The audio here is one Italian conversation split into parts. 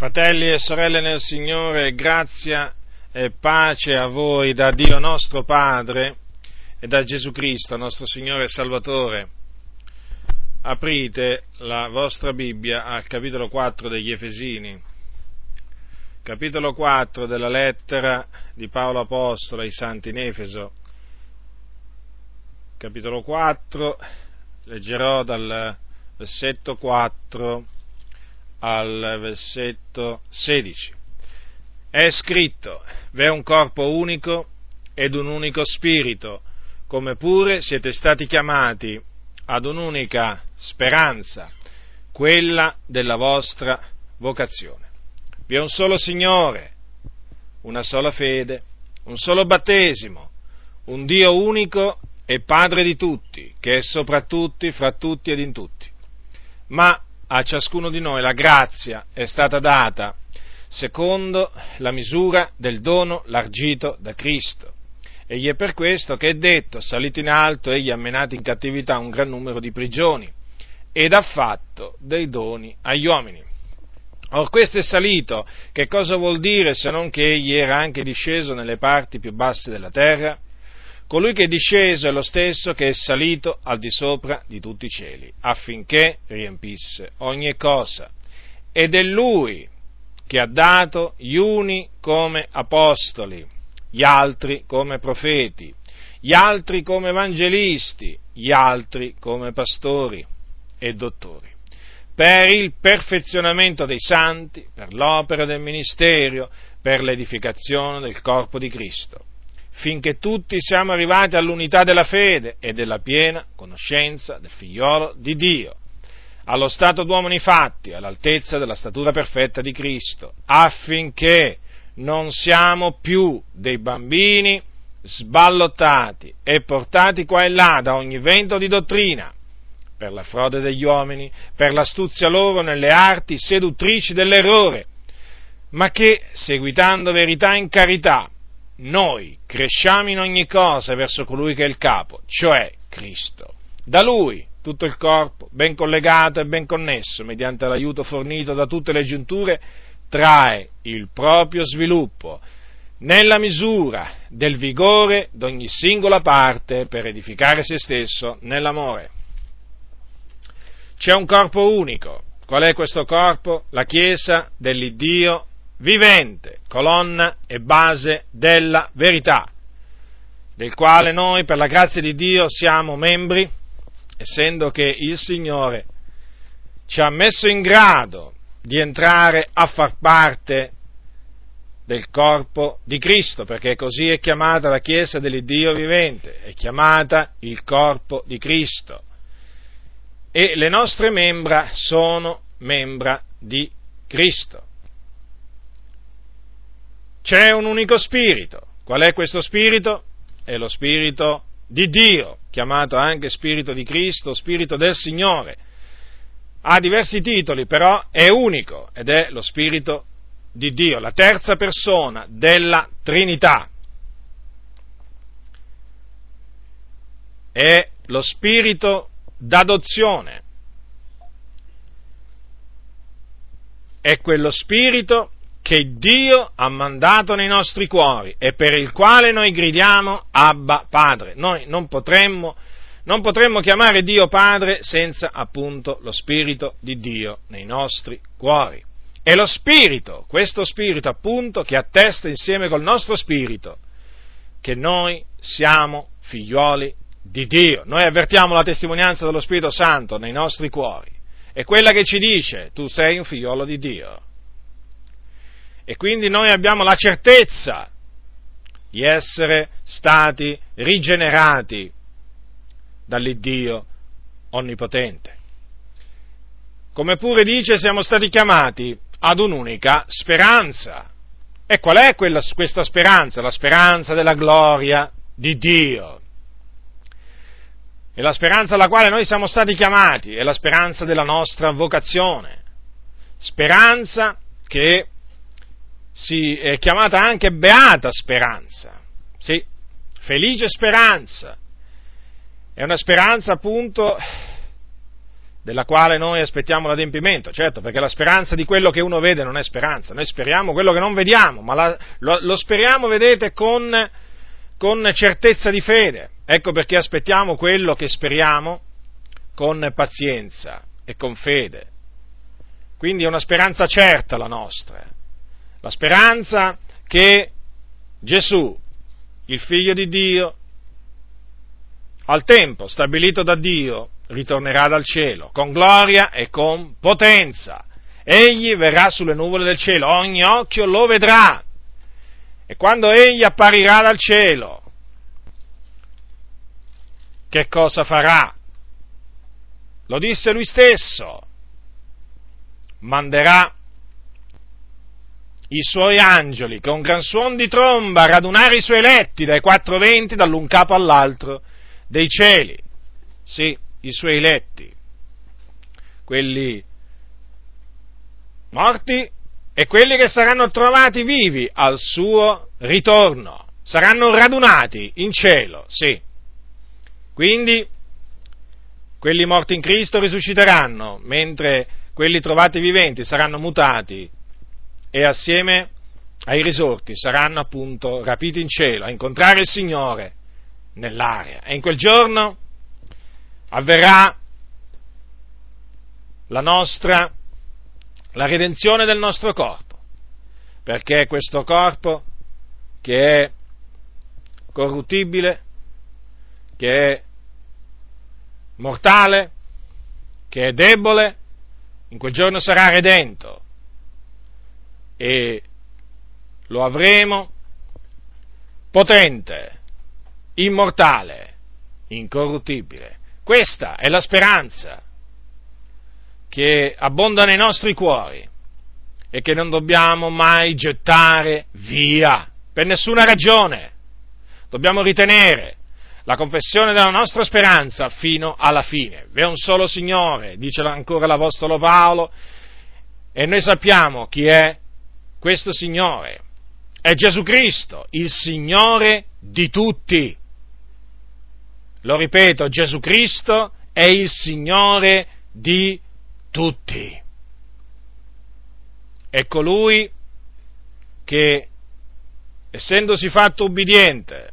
Fratelli e sorelle nel Signore, grazia e pace a voi da Dio nostro Padre e da Gesù Cristo, nostro Signore e Salvatore. Aprite la vostra Bibbia al capitolo 4 degli Efesini, capitolo 4 della lettera di Paolo Apostolo ai Santi in Efeso. Capitolo 4, leggerò dal versetto 4 al versetto 16. È scritto, v'è un corpo unico ed un unico spirito, come pure siete stati chiamati ad un'unica speranza, quella della vostra vocazione. Vi è un solo Signore, una sola fede, un solo battesimo, un Dio unico e Padre di tutti, che è sopra tutti, fra tutti ed in tutti. Ma a ciascuno di noi la grazia è stata data secondo la misura del dono largito da Cristo. Egli è per questo che è detto, salito in alto, egli ha menato in cattività un gran numero di prigioni ed ha fatto dei doni agli uomini. Or questo è salito, che cosa vuol dire se non che egli era anche disceso nelle parti più basse della terra? Colui che è disceso è lo stesso che è salito al di sopra di tutti i cieli, affinché riempisse ogni cosa. Ed è Lui che ha dato gli uni come apostoli, gli altri come profeti, gli altri come evangelisti, gli altri come pastori e dottori, per il perfezionamento dei santi, per l'opera del ministero, per l'edificazione del corpo di Cristo finché tutti siamo arrivati all'unità della fede e della piena conoscenza del figliolo di Dio, allo stato d'uomo nei fatti, all'altezza della statura perfetta di Cristo, affinché non siamo più dei bambini sballottati e portati qua e là da ogni vento di dottrina, per la frode degli uomini, per l'astuzia loro nelle arti seduttrici dell'errore, ma che, seguitando verità in carità, noi cresciamo in ogni cosa verso colui che è il capo, cioè Cristo. Da lui tutto il corpo, ben collegato e ben connesso, mediante l'aiuto fornito da tutte le giunture, trae il proprio sviluppo nella misura del vigore d'ogni singola parte per edificare se stesso nell'amore. C'è un corpo unico. Qual è questo corpo? La Chiesa dell'Iddio vivente, colonna e base della verità, del quale noi per la grazia di Dio siamo membri, essendo che il Signore ci ha messo in grado di entrare a far parte del corpo di Cristo, perché così è chiamata la Chiesa dell'Iddio vivente, è chiamata il corpo di Cristo. E le nostre membra sono membra di Cristo c'è un unico spirito. Qual è questo spirito? È lo spirito di Dio, chiamato anche spirito di Cristo, spirito del Signore. Ha diversi titoli, però è unico ed è lo spirito di Dio, la terza persona della Trinità. È lo spirito d'adozione. È quello spirito che Dio ha mandato nei nostri cuori e per il quale noi gridiamo Abba Padre. Noi non potremmo, non potremmo chiamare Dio Padre senza appunto lo Spirito di Dio nei nostri cuori. È lo Spirito, questo Spirito appunto, che attesta insieme col nostro Spirito che noi siamo figlioli di Dio. Noi avvertiamo la testimonianza dello Spirito Santo nei nostri cuori. È quella che ci dice tu sei un figliolo di Dio. E quindi noi abbiamo la certezza di essere stati rigenerati dall'Iddio onnipotente. Come pure dice, siamo stati chiamati ad un'unica speranza. E qual è quella, questa speranza? La speranza della gloria di Dio. E la speranza alla quale noi siamo stati chiamati è la speranza della nostra vocazione. Speranza che si è chiamata anche beata speranza, sì, felice speranza. È una speranza appunto della quale noi aspettiamo l'adempimento, certo, perché la speranza di quello che uno vede non è speranza, noi speriamo quello che non vediamo, ma la, lo, lo, speriamo, vedete, con, con certezza di fede. Ecco perché aspettiamo quello che speriamo con pazienza e con fede. Quindi è una speranza certa la nostra, la speranza che Gesù, il figlio di Dio, al tempo stabilito da Dio, ritornerà dal cielo, con gloria e con potenza. Egli verrà sulle nuvole del cielo, ogni occhio lo vedrà. E quando egli apparirà dal cielo, che cosa farà? Lo disse lui stesso. Manderà i suoi angeli con gran suon di tromba radunare i suoi eletti dai quattro venti, dall'un capo all'altro dei cieli. Sì, i suoi eletti, quelli morti e quelli che saranno trovati vivi al suo ritorno, saranno radunati in cielo, sì. Quindi quelli morti in Cristo risusciteranno, mentre quelli trovati viventi saranno mutati e assieme ai risorti saranno appunto rapiti in cielo a incontrare il Signore nell'aria. E in quel giorno avverrà la nostra, la redenzione del nostro corpo, perché questo corpo che è corruttibile, che è mortale, che è debole, in quel giorno sarà redento e lo avremo potente, immortale, incorruttibile. Questa è la speranza che abbonda nei nostri cuori e che non dobbiamo mai gettare via per nessuna ragione. Dobbiamo ritenere la confessione della nostra speranza fino alla fine. Vi è un solo Signore, dice ancora l'Apostolo Paolo, e noi sappiamo chi è questo Signore. È Gesù Cristo, il Signore di tutti. Lo ripeto, Gesù Cristo è il Signore di tutti. È colui che, essendosi fatto ubbidiente,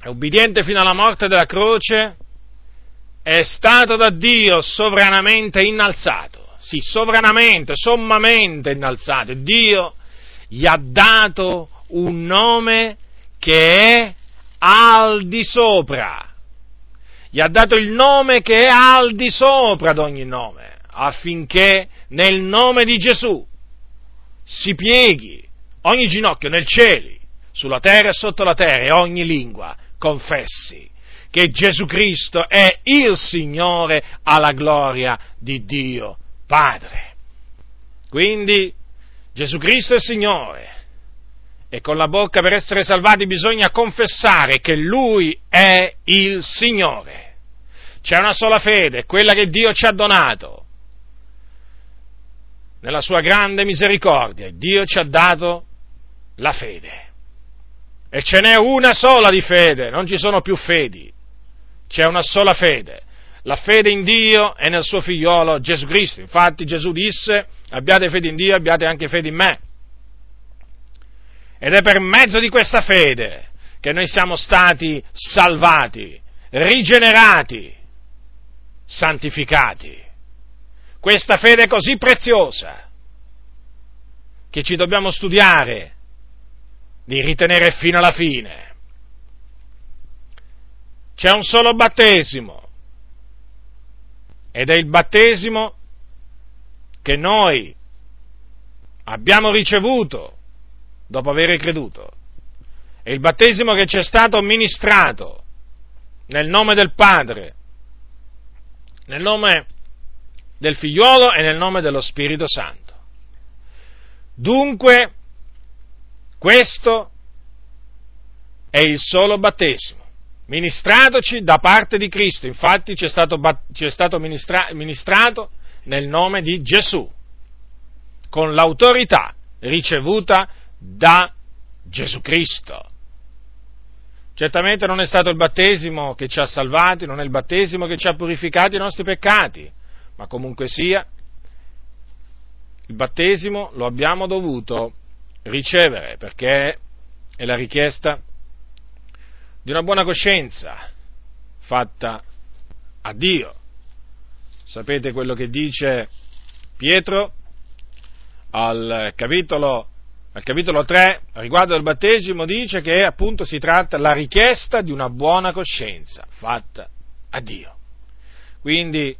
è ubbidiente fino alla morte della croce, è stato da Dio sovranamente innalzato. Sì, sovranamente, sommamente innalzato. Dio gli ha dato un nome che è al di sopra gli ha dato il nome che è al di sopra di ogni nome, affinché nel nome di Gesù si pieghi ogni ginocchio nel cielo, sulla terra e sotto la terra e ogni lingua confessi che Gesù Cristo è il Signore alla gloria di Dio Padre. Quindi Gesù Cristo è Signore e con la bocca per essere salvati bisogna confessare che Lui è il Signore. C'è una sola fede, quella che Dio ci ha donato. Nella sua grande misericordia, Dio ci ha dato la fede. E ce n'è una sola di fede, non ci sono più fedi. C'è una sola fede. La fede in Dio e nel suo figliolo Gesù Cristo. Infatti Gesù disse, abbiate fede in Dio, abbiate anche fede in me. Ed è per mezzo di questa fede che noi siamo stati salvati, rigenerati, santificati. Questa fede è così preziosa che ci dobbiamo studiare di ritenere fino alla fine. C'è un solo battesimo ed è il battesimo che noi abbiamo ricevuto dopo aver creduto. È il battesimo che ci è stato ministrato nel nome del Padre, nel nome del figliuolo e nel nome dello Spirito Santo. Dunque, questo è il solo battesimo, ministratoci da parte di Cristo, infatti ci è stato, ci è stato ministra, ministrato nel nome di Gesù, con l'autorità ricevuta da Gesù Cristo. Certamente non è stato il battesimo che ci ha salvati, non è il battesimo che ci ha purificati i nostri peccati, ma comunque sia, il battesimo lo abbiamo dovuto ricevere perché è la richiesta di una buona coscienza fatta a Dio. Sapete quello che dice Pietro al capitolo, al capitolo 3 riguardo al battesimo dice che appunto si tratta della richiesta di una buona coscienza fatta a Dio. Quindi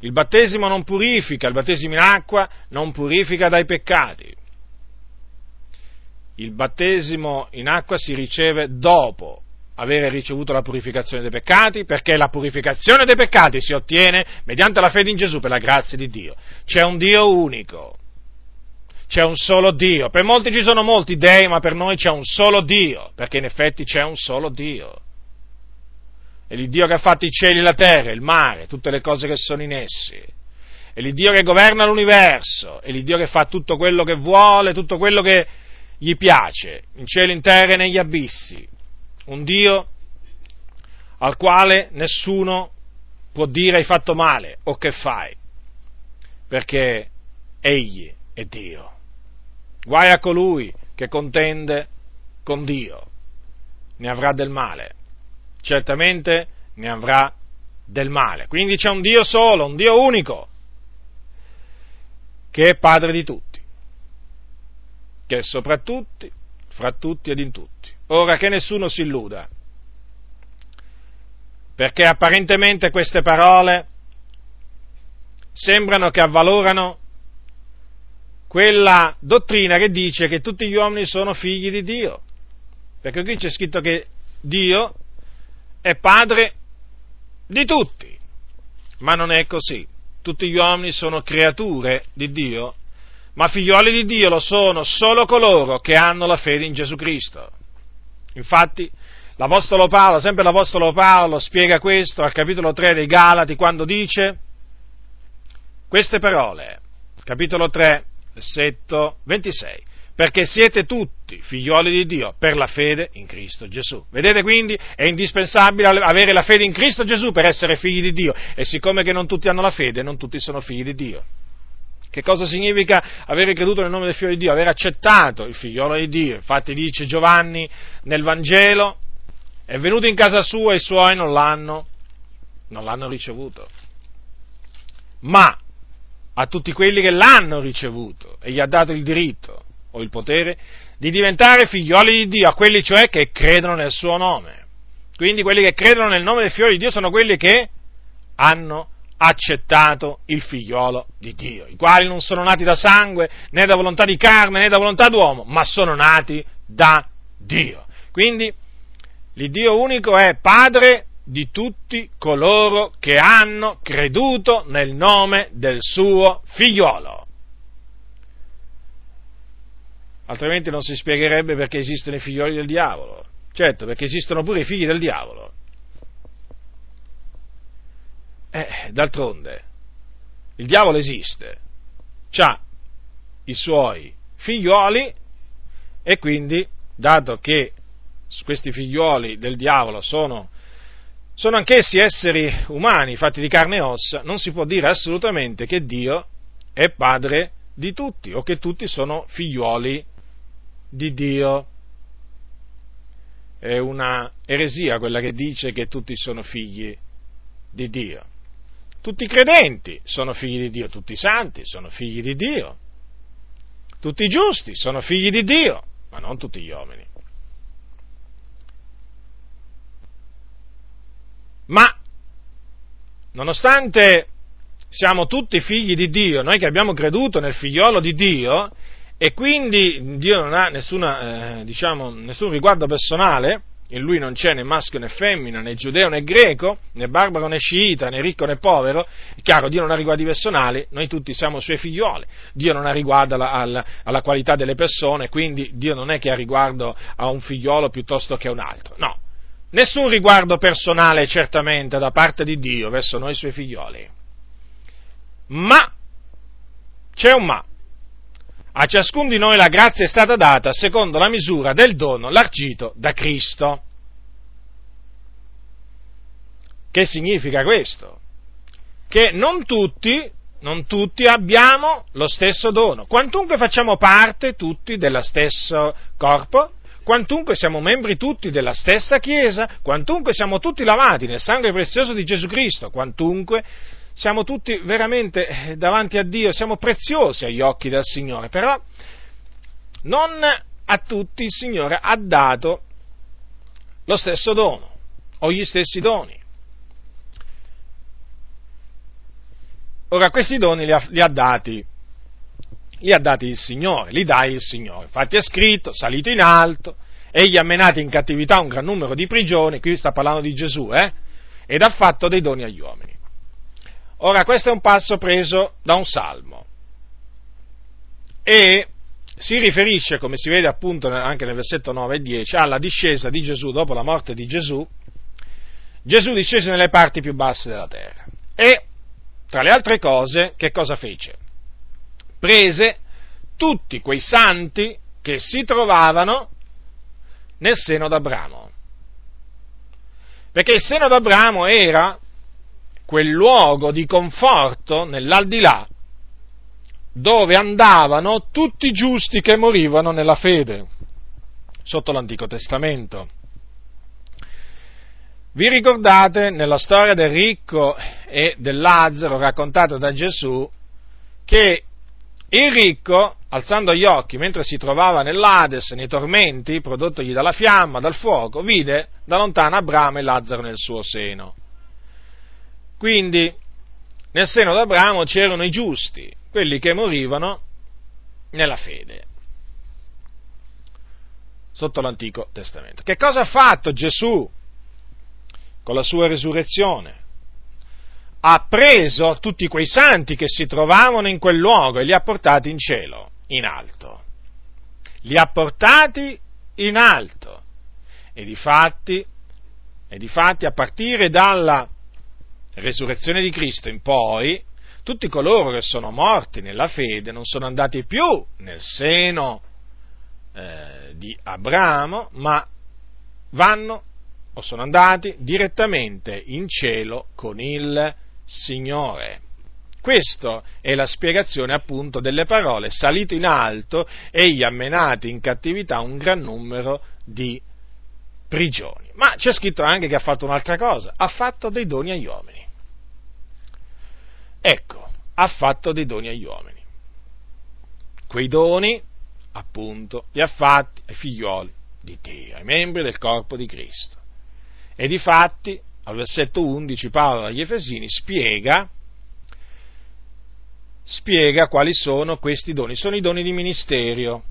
il battesimo non purifica, il battesimo in acqua non purifica dai peccati. Il battesimo in acqua si riceve dopo avere ricevuto la purificazione dei peccati, perché la purificazione dei peccati si ottiene mediante la fede in Gesù per la grazia di Dio. C'è un Dio unico, c'è un solo Dio. Per molti ci sono molti dei, ma per noi c'è un solo Dio, perché in effetti c'è un solo Dio. È l'Iddio che ha fatto i cieli la terra, il mare, tutte le cose che sono in essi. È l'Iddio che governa l'universo, è l'Iddio che fa tutto quello che vuole, tutto quello che gli piace, in cielo, in terra e negli abissi. Un Dio al quale nessuno può dire hai fatto male o che fai, perché Egli è Dio. Guai a colui che contende con Dio, ne avrà del male certamente ne avrà del male. Quindi c'è un Dio solo, un Dio unico, che è Padre di tutti, che è sopra tutti, fra tutti ed in tutti. Ora che nessuno si illuda, perché apparentemente queste parole sembrano che avvalorano quella dottrina che dice che tutti gli uomini sono figli di Dio, perché qui c'è scritto che Dio è padre di tutti, ma non è così. Tutti gli uomini sono creature di Dio, ma figlioli di Dio lo sono solo coloro che hanno la fede in Gesù Cristo. Infatti, l'Apostolo Paolo, sempre l'Apostolo Paolo, spiega questo al capitolo 3 dei Galati quando dice queste parole, capitolo 3, versetto 26 perché siete tutti figlioli di Dio per la fede in Cristo Gesù. Vedete quindi è indispensabile avere la fede in Cristo Gesù per essere figli di Dio e siccome che non tutti hanno la fede, non tutti sono figli di Dio. Che cosa significa avere creduto nel nome del figlio di Dio? Aver accettato il figliolo di Dio. Infatti dice Giovanni nel Vangelo, è venuto in casa sua e i suoi non l'hanno, non l'hanno ricevuto. Ma a tutti quelli che l'hanno ricevuto e gli ha dato il diritto o il potere di diventare figlioli di Dio, a quelli cioè che credono nel suo nome. Quindi quelli che credono nel nome del figlio di Dio sono quelli che hanno accettato il figliolo di Dio, i quali non sono nati da sangue, né da volontà di carne, né da volontà d'uomo, ma sono nati da Dio. Quindi l'Iddio unico è Padre di tutti coloro che hanno creduto nel nome del suo figliolo altrimenti non si spiegherebbe perché esistono i figlioli del diavolo. Certo, perché esistono pure i figli del diavolo. Eh, d'altronde, il diavolo esiste, ha i suoi figlioli e quindi, dato che questi figlioli del diavolo sono, sono anch'essi esseri umani fatti di carne e ossa, non si può dire assolutamente che Dio è padre di tutti o che tutti sono figlioli di Dio. È una eresia quella che dice che tutti sono figli di Dio. Tutti i credenti sono figli di Dio, tutti i santi sono figli di Dio, tutti i giusti sono figli di Dio, ma non tutti gli uomini. Ma, nonostante siamo tutti figli di Dio, noi che abbiamo creduto nel figliolo di Dio, e quindi Dio non ha nessuna, eh, diciamo, nessun riguardo personale, in lui non c'è né maschio né femmina, né giudeo né greco, né barbaro né sciita, né ricco né povero, è chiaro, Dio non ha riguardi personali, noi tutti siamo suoi figlioli, Dio non ha riguardo alla, alla, alla qualità delle persone, quindi Dio non è che ha riguardo a un figliolo piuttosto che a un altro, no, nessun riguardo personale certamente da parte di Dio verso noi suoi figlioli, ma, c'è un ma, a ciascun di noi la grazia è stata data secondo la misura del dono largito da Cristo. Che significa questo? che non tutti, non tutti abbiamo lo stesso dono, quantunque facciamo parte tutti dello stesso corpo, quantunque siamo membri tutti della stessa Chiesa, quantunque siamo tutti lavati nel sangue prezioso di Gesù Cristo, quantunque siamo tutti veramente eh, davanti a Dio, siamo preziosi agli occhi del Signore, però non a tutti il Signore ha dato lo stesso dono o gli stessi doni. Ora, questi doni li ha, li ha dati li ha dati il Signore, li dà il Signore. Infatti è scritto, salito in alto, egli ha menato in cattività un gran numero di prigioni, qui sta parlando di Gesù, eh? ed ha fatto dei doni agli uomini. Ora, questo è un passo preso da un salmo e si riferisce, come si vede appunto anche nel versetto 9 e 10, alla discesa di Gesù dopo la morte di Gesù. Gesù discese nelle parti più basse della terra e, tra le altre cose, che cosa fece? prese tutti quei santi che si trovavano nel seno d'Abramo. Perché il seno d'Abramo era quel luogo di conforto nell'aldilà dove andavano tutti i giusti che morivano nella fede, sotto l'Antico Testamento. Vi ricordate nella storia del ricco e del Lazzaro raccontata da Gesù che il ricco, alzando gli occhi mentre si trovava nell'Ades, nei tormenti prodottogli dalla fiamma, dal fuoco, vide da lontano Abramo e Lazzaro nel suo seno. Quindi nel seno d'Abramo c'erano i giusti, quelli che morivano nella fede, sotto l'Antico Testamento. Che cosa ha fatto Gesù con la sua risurrezione? ha preso tutti quei santi che si trovavano in quel luogo e li ha portati in cielo, in alto. Li ha portati in alto. E difatti, e difatti a partire dalla resurrezione di Cristo in poi, tutti coloro che sono morti nella fede non sono andati più nel seno eh, di Abramo, ma vanno o sono andati direttamente in cielo con il Signore. Questa è la spiegazione appunto delle parole, salito in alto, egli ha menato in cattività un gran numero di prigioni. Ma c'è scritto anche che ha fatto un'altra cosa, ha fatto dei doni agli uomini. Ecco, ha fatto dei doni agli uomini. Quei doni, appunto, li ha fatti ai figlioli di Dio, ai membri del corpo di Cristo. E di fatti al versetto 11 Paolo agli Efesini spiega, spiega quali sono questi doni. Sono i doni di ministerio.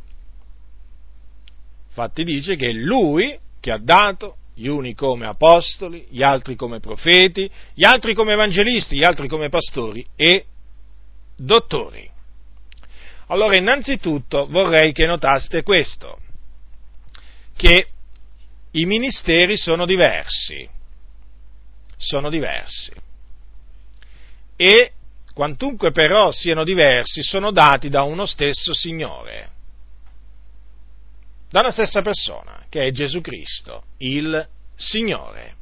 Infatti dice che è lui che ha dato gli uni come apostoli, gli altri come profeti, gli altri come evangelisti, gli altri come pastori e dottori. Allora, innanzitutto vorrei che notaste questo, che i ministeri sono diversi sono diversi. E quantunque però siano diversi, sono dati da uno stesso Signore, da una stessa persona, che è Gesù Cristo, il Signore.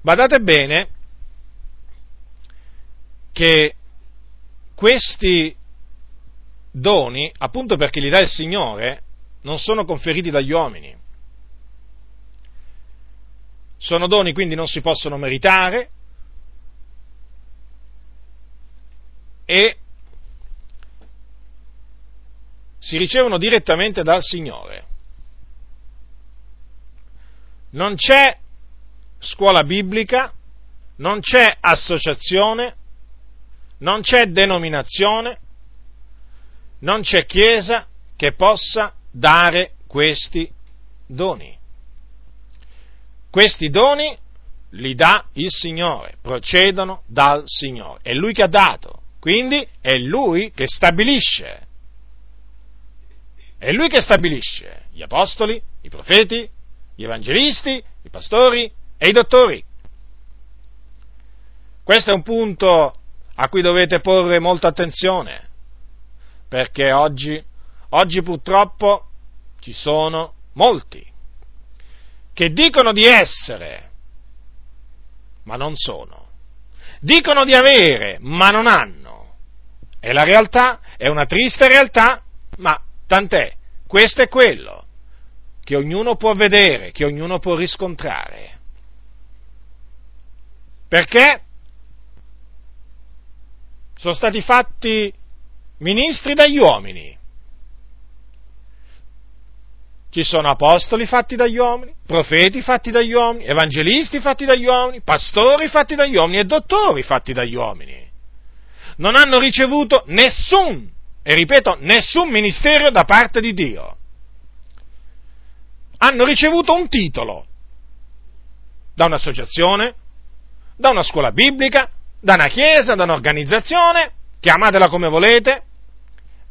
Badate bene che questi doni, appunto perché li dà il Signore, non sono conferiti dagli uomini, sono doni quindi non si possono meritare e si ricevono direttamente dal Signore. Non c'è scuola biblica, non c'è associazione, non c'è denominazione, non c'è chiesa che possa dare questi doni. Questi doni li dà il Signore, procedono dal Signore. È Lui che ha dato, quindi è Lui che stabilisce. È Lui che stabilisce gli apostoli, i profeti, gli evangelisti, i pastori e i dottori. Questo è un punto a cui dovete porre molta attenzione, perché oggi, oggi purtroppo ci sono molti che dicono di essere ma non sono. Dicono di avere, ma non hanno. E la realtà è una triste realtà, ma tant'è. Questo è quello che ognuno può vedere, che ognuno può riscontrare. Perché sono stati fatti ministri dagli uomini. Ci sono apostoli fatti dagli uomini, profeti fatti dagli uomini, evangelisti fatti dagli uomini, pastori fatti dagli uomini e dottori fatti dagli uomini. Non hanno ricevuto nessun, e ripeto, nessun ministero da parte di Dio. Hanno ricevuto un titolo da un'associazione, da una scuola biblica, da una chiesa, da un'organizzazione, chiamatela come volete,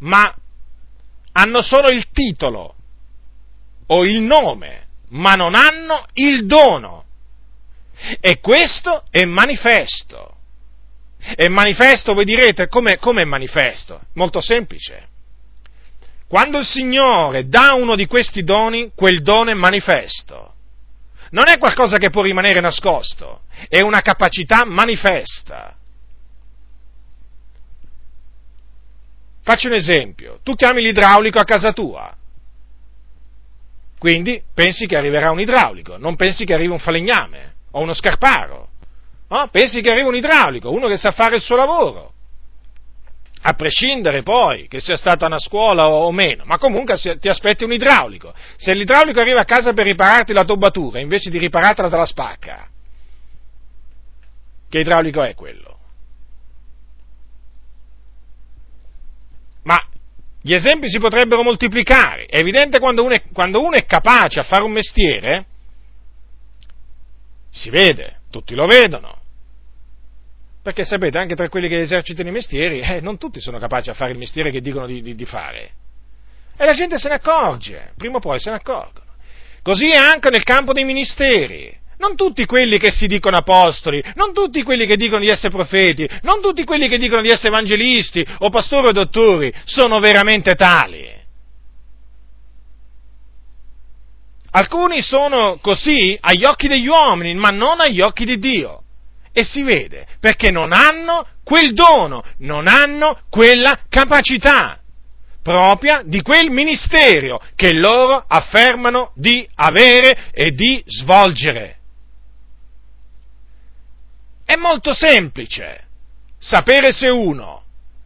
ma hanno solo il titolo o il nome, ma non hanno il dono. E questo è manifesto. È manifesto, voi direte, come è manifesto? Molto semplice. Quando il Signore dà uno di questi doni, quel dono è manifesto. Non è qualcosa che può rimanere nascosto, è una capacità manifesta. Faccio un esempio, tu chiami l'idraulico a casa tua, quindi pensi che arriverà un idraulico, non pensi che arrivi un falegname o uno scarparo, no? pensi che arrivi un idraulico, uno che sa fare il suo lavoro, a prescindere poi che sia stata una scuola o meno, ma comunque ti aspetti un idraulico. Se l'idraulico arriva a casa per ripararti la tubatura, invece di riparartela te la spacca, che idraulico è quello? Ma gli esempi si potrebbero moltiplicare. È evidente quando uno è, quando uno è capace a fare un mestiere, si vede, tutti lo vedono. Perché sapete, anche tra quelli che esercitano i mestieri, eh, non tutti sono capaci a fare il mestiere che dicono di, di, di fare. E la gente se ne accorge, prima o poi se ne accorgono. Così è anche nel campo dei ministeri. Non tutti quelli che si dicono apostoli, non tutti quelli che dicono di essere profeti, non tutti quelli che dicono di essere evangelisti o pastori o dottori sono veramente tali. Alcuni sono così agli occhi degli uomini, ma non agli occhi di Dio. E si vede, perché non hanno quel dono, non hanno quella capacità propria di quel ministero che loro affermano di avere e di svolgere. È molto semplice sapere se uno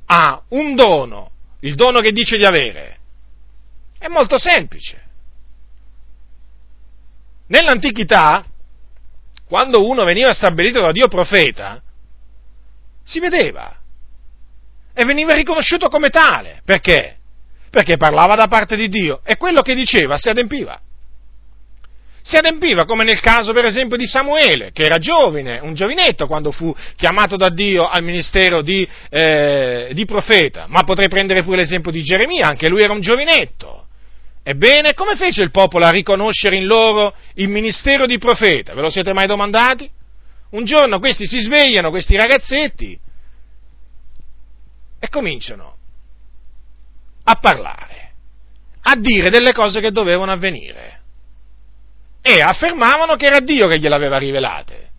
ha un dono, il dono che dice di avere. È molto semplice. Nell'antichità, quando uno veniva stabilito da Dio profeta, si vedeva e veniva riconosciuto come tale. Perché? Perché parlava da parte di Dio e quello che diceva si adempiva si adempiva, come nel caso per esempio di Samuele, che era giovane, un giovinetto quando fu chiamato da Dio al ministero di, eh, di profeta, ma potrei prendere pure l'esempio di Geremia, anche lui era un giovinetto. Ebbene, come fece il popolo a riconoscere in loro il ministero di profeta? Ve lo siete mai domandati? Un giorno questi si svegliano, questi ragazzetti, e cominciano a parlare, a dire delle cose che dovevano avvenire e affermavano che era Dio che gliel'aveva rivelate.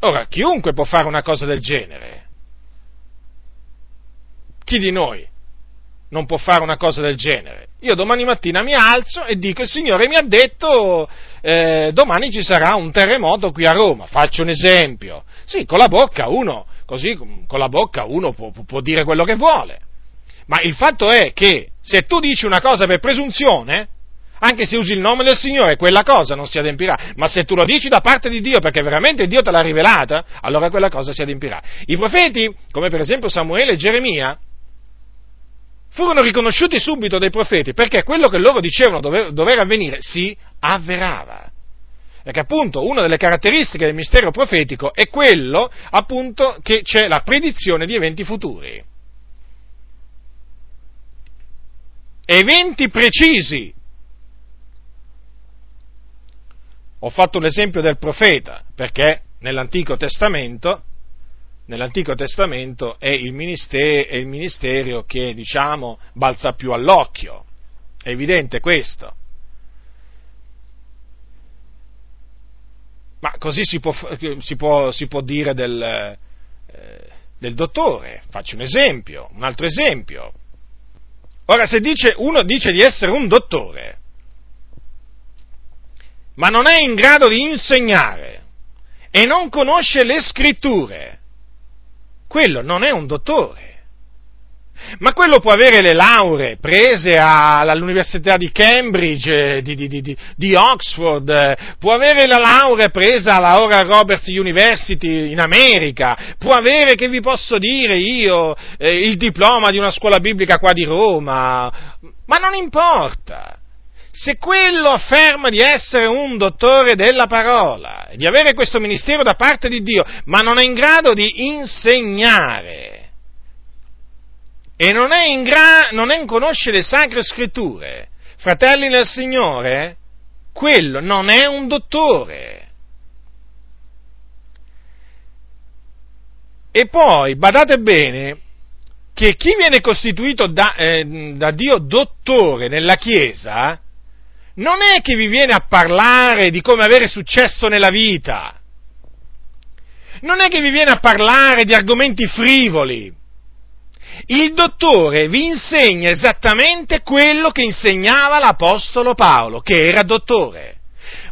Ora, chiunque può fare una cosa del genere. Chi di noi non può fare una cosa del genere? Io domani mattina mi alzo e dico il Signore mi ha detto eh, domani ci sarà un terremoto qui a Roma. Faccio un esempio. Sì, con la bocca uno, così con la bocca uno può, può dire quello che vuole. Ma il fatto è che se tu dici una cosa per presunzione, anche se usi il nome del Signore, quella cosa non si adempirà. Ma se tu lo dici da parte di Dio perché veramente Dio te l'ha rivelata, allora quella cosa si adempirà. I profeti, come per esempio Samuele e Geremia, furono riconosciuti subito dai profeti perché quello che loro dicevano dover, dover avvenire si avverava. Perché appunto una delle caratteristiche del mistero profetico è quello appunto che c'è la predizione di eventi futuri. Eventi precisi Ho fatto l'esempio del profeta perché nell'Antico Testamento, nell'Antico Testamento è, il è il ministero che, diciamo, balza più all'occhio. È evidente questo. Ma così si può, si può, si può dire del, eh, del dottore. Faccio un esempio, un altro esempio. Ora, se dice, uno dice di essere un dottore, ma non è in grado di insegnare e non conosce le scritture, quello non è un dottore. Ma quello può avere le lauree prese all'Università di Cambridge, di, di, di, di, Oxford, può avere la laurea presa alla Oral Roberts University in America, può avere, che vi posso dire io, eh, il diploma di una scuola biblica qua di Roma, ma non importa. Se quello afferma di essere un dottore della parola, di avere questo ministero da parte di Dio, ma non è in grado di insegnare, e non è in grado, non è in conosce le sacre scritture, fratelli nel Signore, quello non è un dottore. E poi, badate bene, che chi viene costituito da, eh, da Dio dottore nella Chiesa, non è che vi viene a parlare di come avere successo nella vita, non è che vi viene a parlare di argomenti frivoli, il dottore vi insegna esattamente quello che insegnava l'Apostolo Paolo, che era dottore.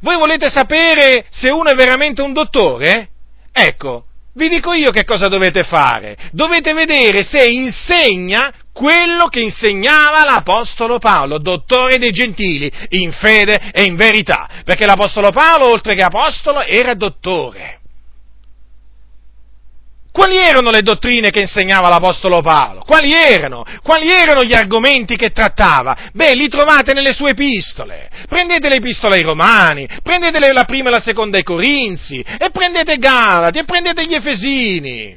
Voi volete sapere se uno è veramente un dottore? Ecco, vi dico io che cosa dovete fare. Dovete vedere se insegna quello che insegnava l'Apostolo Paolo, dottore dei gentili, in fede e in verità. Perché l'Apostolo Paolo, oltre che apostolo, era dottore. Quali erano le dottrine che insegnava l'Apostolo Paolo? Quali erano? Quali erano gli argomenti che trattava? Beh, li trovate nelle sue epistole. Prendete le epistole ai Romani, prendete la prima e la seconda ai Corinzi, e prendete Galati, e prendete gli Efesini.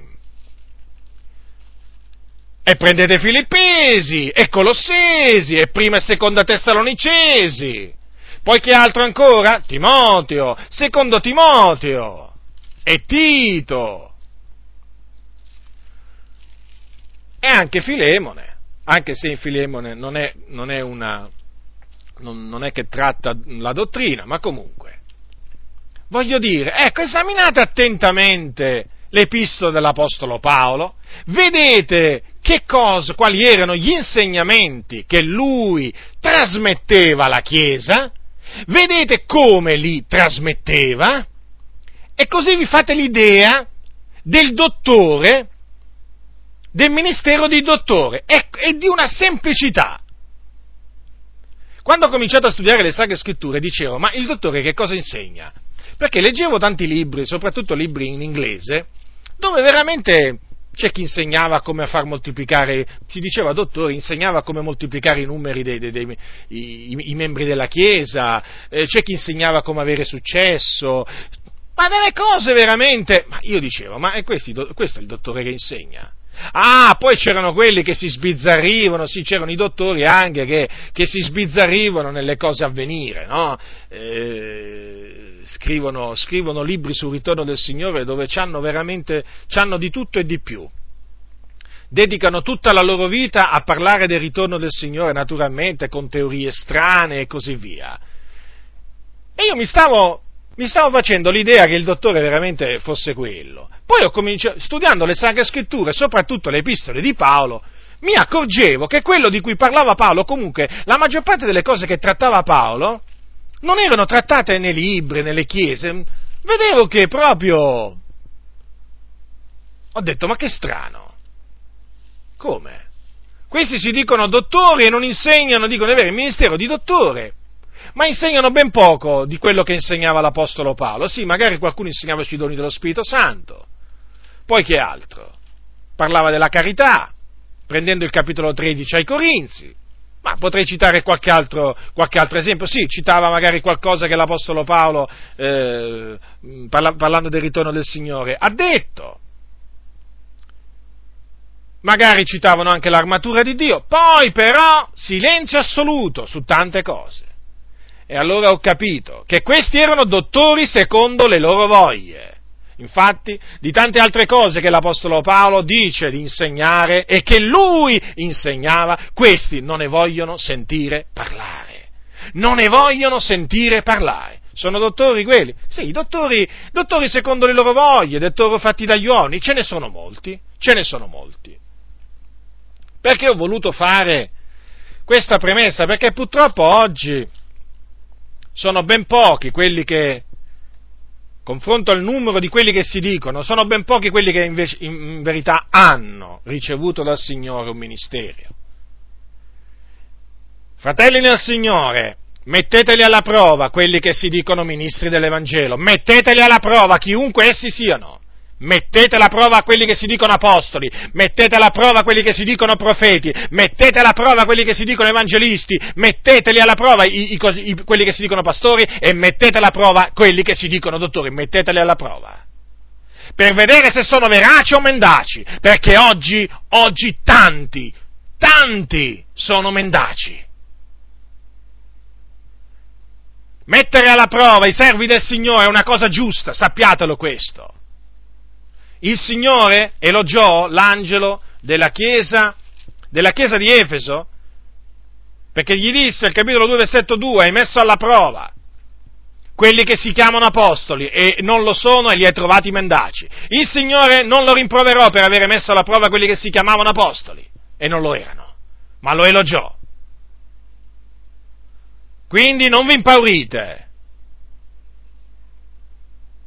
E prendete Filippesi, e Colossesi, e prima e seconda Tessalonicesi. Poi che altro ancora? Timoteo, secondo Timoteo, e Tito e anche Filemone, anche se in Filemone non è, non è, una, non, non è che tratta la dottrina, ma comunque. Voglio dire, ecco, esaminate attentamente l'epistola dell'Apostolo Paolo, vedete che cosa, quali erano gli insegnamenti che lui trasmetteva alla Chiesa, vedete come li trasmetteva, e così vi fate l'idea del dottore del ministero di dottore e, e di una semplicità. Quando ho cominciato a studiare le Sacre Scritture dicevo, ma il dottore che cosa insegna? Perché leggevo tanti libri, soprattutto libri in inglese, dove veramente c'è chi insegnava come far moltiplicare, si diceva dottore, insegnava come moltiplicare i numeri dei, dei, dei i, i, membri della Chiesa, eh, c'è chi insegnava come avere successo, ma delle cose veramente, ma io dicevo, ma questi, questo è il dottore che insegna? Ah, poi c'erano quelli che si sbizzarrivano, sì, c'erano i dottori anche che, che si sbizzarrivano nelle cose a venire, no? Eh, scrivono, scrivono, libri sul ritorno del Signore dove c'hanno veramente, c'hanno di tutto e di più. Dedicano tutta la loro vita a parlare del ritorno del Signore, naturalmente, con teorie strane e così via. E io mi stavo, mi stavo facendo l'idea che il dottore veramente fosse quello. Poi ho cominciato, studiando le Sacre Scritture, soprattutto le epistole di Paolo, mi accorgevo che quello di cui parlava Paolo, comunque la maggior parte delle cose che trattava Paolo, non erano trattate nei libri, nelle chiese. Vedevo che proprio... Ho detto, ma che strano. Come? Questi si dicono dottori e non insegnano, dicono di avere il ministero di dottore, ma insegnano ben poco di quello che insegnava l'Apostolo Paolo. Sì, magari qualcuno insegnava sui doni dello Spirito Santo, poi che altro? Parlava della carità, prendendo il capitolo 13 ai Corinzi. Ma potrei citare qualche altro, qualche altro, esempio. Sì, citava magari qualcosa che l'Apostolo Paolo, eh, parla, parlando del ritorno del Signore, ha detto. Magari citavano anche l'armatura di Dio. Poi però silenzio assoluto su tante cose. E allora ho capito che questi erano dottori secondo le loro voglie. Infatti, di tante altre cose che l'Apostolo Paolo dice di insegnare e che lui insegnava, questi non ne vogliono sentire parlare. Non ne vogliono sentire parlare. Sono dottori quelli? Sì, dottori, dottori secondo le loro voglie, dottori fatti dagli uomini, ce ne sono molti, ce ne sono molti. Perché ho voluto fare questa premessa? Perché purtroppo oggi sono ben pochi quelli che, confronto al numero di quelli che si dicono, sono ben pochi quelli che invece, in verità hanno ricevuto dal Signore un ministero. Fratelli nel Signore, metteteli alla prova quelli che si dicono ministri dell'Evangelo, metteteli alla prova chiunque essi siano. Mettete alla prova quelli che si dicono apostoli, mettete alla prova quelli che si dicono profeti, mettete alla prova quelli che si dicono evangelisti, metteteli alla prova i, i, i, quelli che si dicono pastori e mettete alla prova quelli che si dicono dottori, metteteli alla prova. Per vedere se sono veraci o mendaci, perché oggi, oggi tanti, tanti sono mendaci. Mettere alla prova i servi del Signore è una cosa giusta, sappiatelo questo il Signore elogiò l'angelo della chiesa, della chiesa di Efeso, perché gli disse, al capitolo 2, versetto 2, hai messo alla prova quelli che si chiamano apostoli e non lo sono e li hai trovati mendaci. Il Signore non lo rimproverò per avere messo alla prova quelli che si chiamavano apostoli e non lo erano, ma lo elogiò. Quindi non vi impaurite,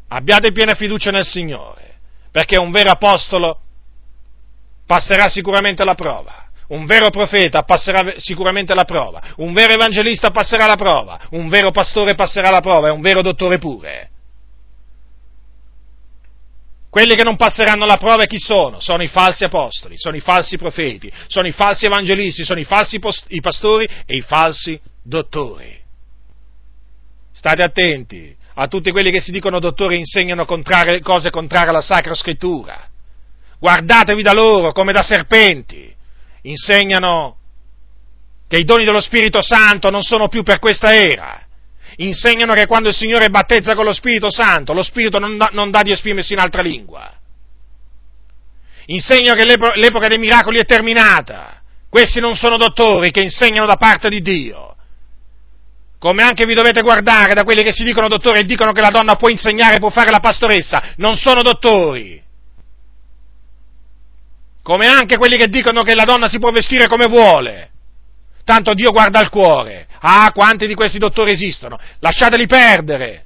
abbiate piena fiducia nel Signore perché un vero apostolo passerà sicuramente la prova, un vero profeta passerà sicuramente la prova, un vero evangelista passerà la prova, un vero pastore passerà la prova e un vero dottore pure. Quelli che non passeranno la prova chi sono? Sono i falsi apostoli, sono i falsi profeti, sono i falsi evangelisti, sono i falsi post- i pastori e i falsi dottori. State attenti, a tutti quelli che si dicono dottori e insegnano contrarie, cose contrarie alla Sacra Scrittura. Guardatevi da loro come da serpenti. Insegnano che i doni dello Spirito Santo non sono più per questa era. Insegnano che quando il Signore battezza con lo Spirito Santo, lo Spirito non dà, non dà di esprimersi in altra lingua. Insegnano che l'epo- l'epoca dei miracoli è terminata. Questi non sono dottori che insegnano da parte di Dio come anche vi dovete guardare da quelli che si dicono dottori e dicono che la donna può insegnare, può fare la pastoressa, non sono dottori. Come anche quelli che dicono che la donna si può vestire come vuole. Tanto Dio guarda al cuore. Ah, quanti di questi dottori esistono? Lasciateli perdere.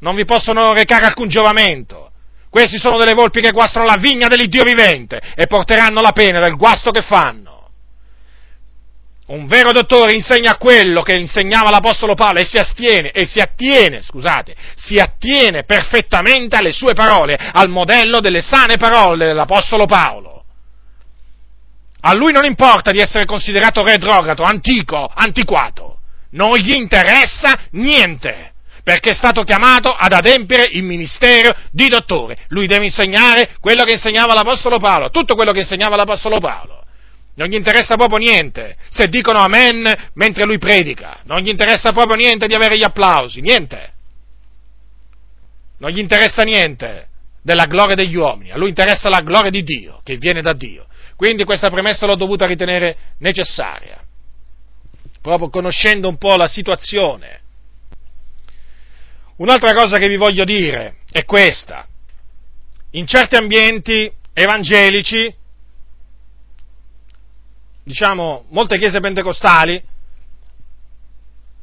Non vi possono recare alcun giovamento. Questi sono delle volpi che guastano la vigna dell'Iddio vivente e porteranno la pena del guasto che fanno. Un vero dottore insegna quello che insegnava l'Apostolo Paolo e si astiene, e si attiene, scusate, si attiene perfettamente alle sue parole, al modello delle sane parole dell'Apostolo Paolo. A lui non importa di essere considerato retrogrado, antico, antiquato. Non gli interessa niente, perché è stato chiamato ad adempiere il ministero di dottore. Lui deve insegnare quello che insegnava l'Apostolo Paolo, tutto quello che insegnava l'Apostolo Paolo. Non gli interessa proprio niente se dicono amen mentre lui predica. Non gli interessa proprio niente di avere gli applausi, niente. Non gli interessa niente della gloria degli uomini, a lui interessa la gloria di Dio, che viene da Dio. Quindi questa premessa l'ho dovuta ritenere necessaria, proprio conoscendo un po' la situazione. Un'altra cosa che vi voglio dire è questa. In certi ambienti evangelici diciamo, molte chiese pentecostali,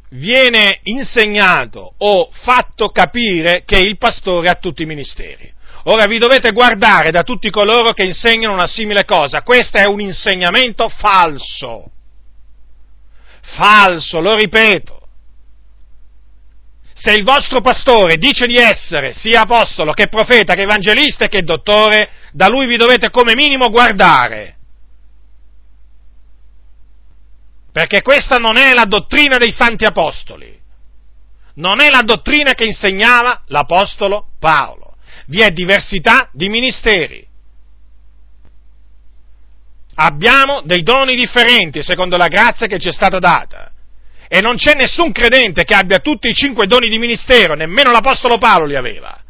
viene insegnato o fatto capire che il pastore ha tutti i ministeri. Ora vi dovete guardare da tutti coloro che insegnano una simile cosa. Questo è un insegnamento falso. Falso, lo ripeto. Se il vostro pastore dice di essere sia apostolo che profeta che evangelista che dottore, da lui vi dovete come minimo guardare perché questa non è la dottrina dei santi apostoli, non è la dottrina che insegnava l'apostolo Paolo. Vi è diversità di ministeri. Abbiamo dei doni differenti secondo la grazia che ci è stata data. E non c'è nessun credente che abbia tutti i cinque doni di ministero, nemmeno l'Apostolo Paolo li aveva.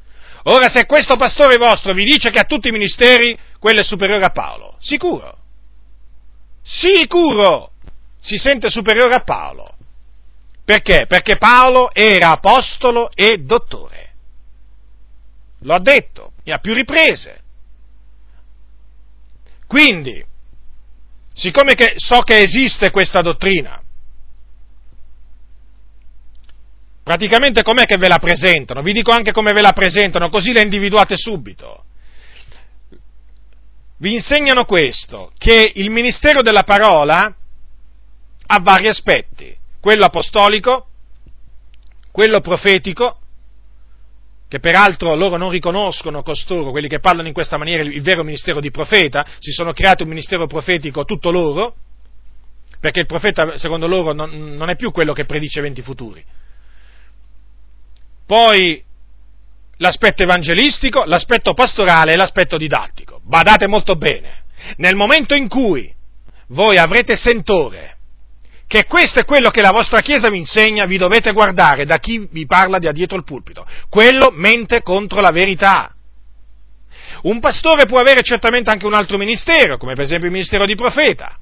Ora, se questo pastore vostro vi dice che ha tutti i ministeri, quello è superiore a Paolo. Sicuro. Sicuro si sente superiore a Paolo. Perché? Perché Paolo era apostolo e dottore. Lo ha detto a più riprese. Quindi, siccome so che esiste questa dottrina, praticamente com'è che ve la presentano? Vi dico anche come ve la presentano, così la individuate subito. Vi insegnano questo, che il ministero della parola ha vari aspetti, quello apostolico, quello profetico che peraltro loro non riconoscono costoro, quelli che parlano in questa maniera, il vero ministero di profeta, si sono creati un ministero profetico tutto loro, perché il profeta, secondo loro, non, non è più quello che predice eventi futuri. Poi l'aspetto evangelistico, l'aspetto pastorale e l'aspetto didattico. Badate molto bene. Nel momento in cui voi avrete sentore che questo è quello che la vostra Chiesa vi insegna, vi dovete guardare da chi vi parla da dietro il pulpito. Quello mente contro la verità. Un pastore può avere certamente anche un altro ministero, come per esempio il ministero di profeta.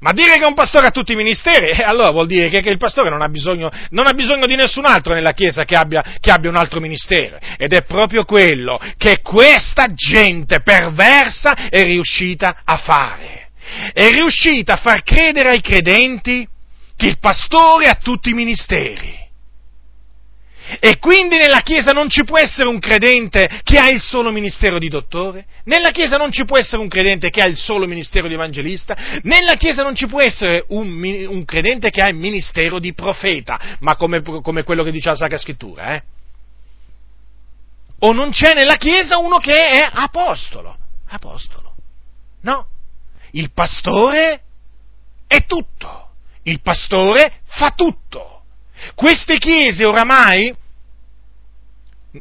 Ma dire che un pastore ha tutti i ministeri, eh, allora vuol dire che, che il pastore non ha, bisogno, non ha, bisogno, di nessun altro nella Chiesa che abbia, che abbia un altro ministero. Ed è proprio quello che questa gente perversa è riuscita a fare è riuscita a far credere ai credenti che il pastore ha tutti i ministeri. E quindi nella Chiesa non ci può essere un credente che ha il solo ministero di dottore, nella Chiesa non ci può essere un credente che ha il solo ministero di evangelista, nella Chiesa non ci può essere un, un credente che ha il ministero di profeta, ma come, come, quello che dice la Sacra Scrittura, eh? O non c'è nella Chiesa uno che è apostolo, apostolo, no, il pastore è tutto. Il pastore fa tutto. Queste chiese oramai,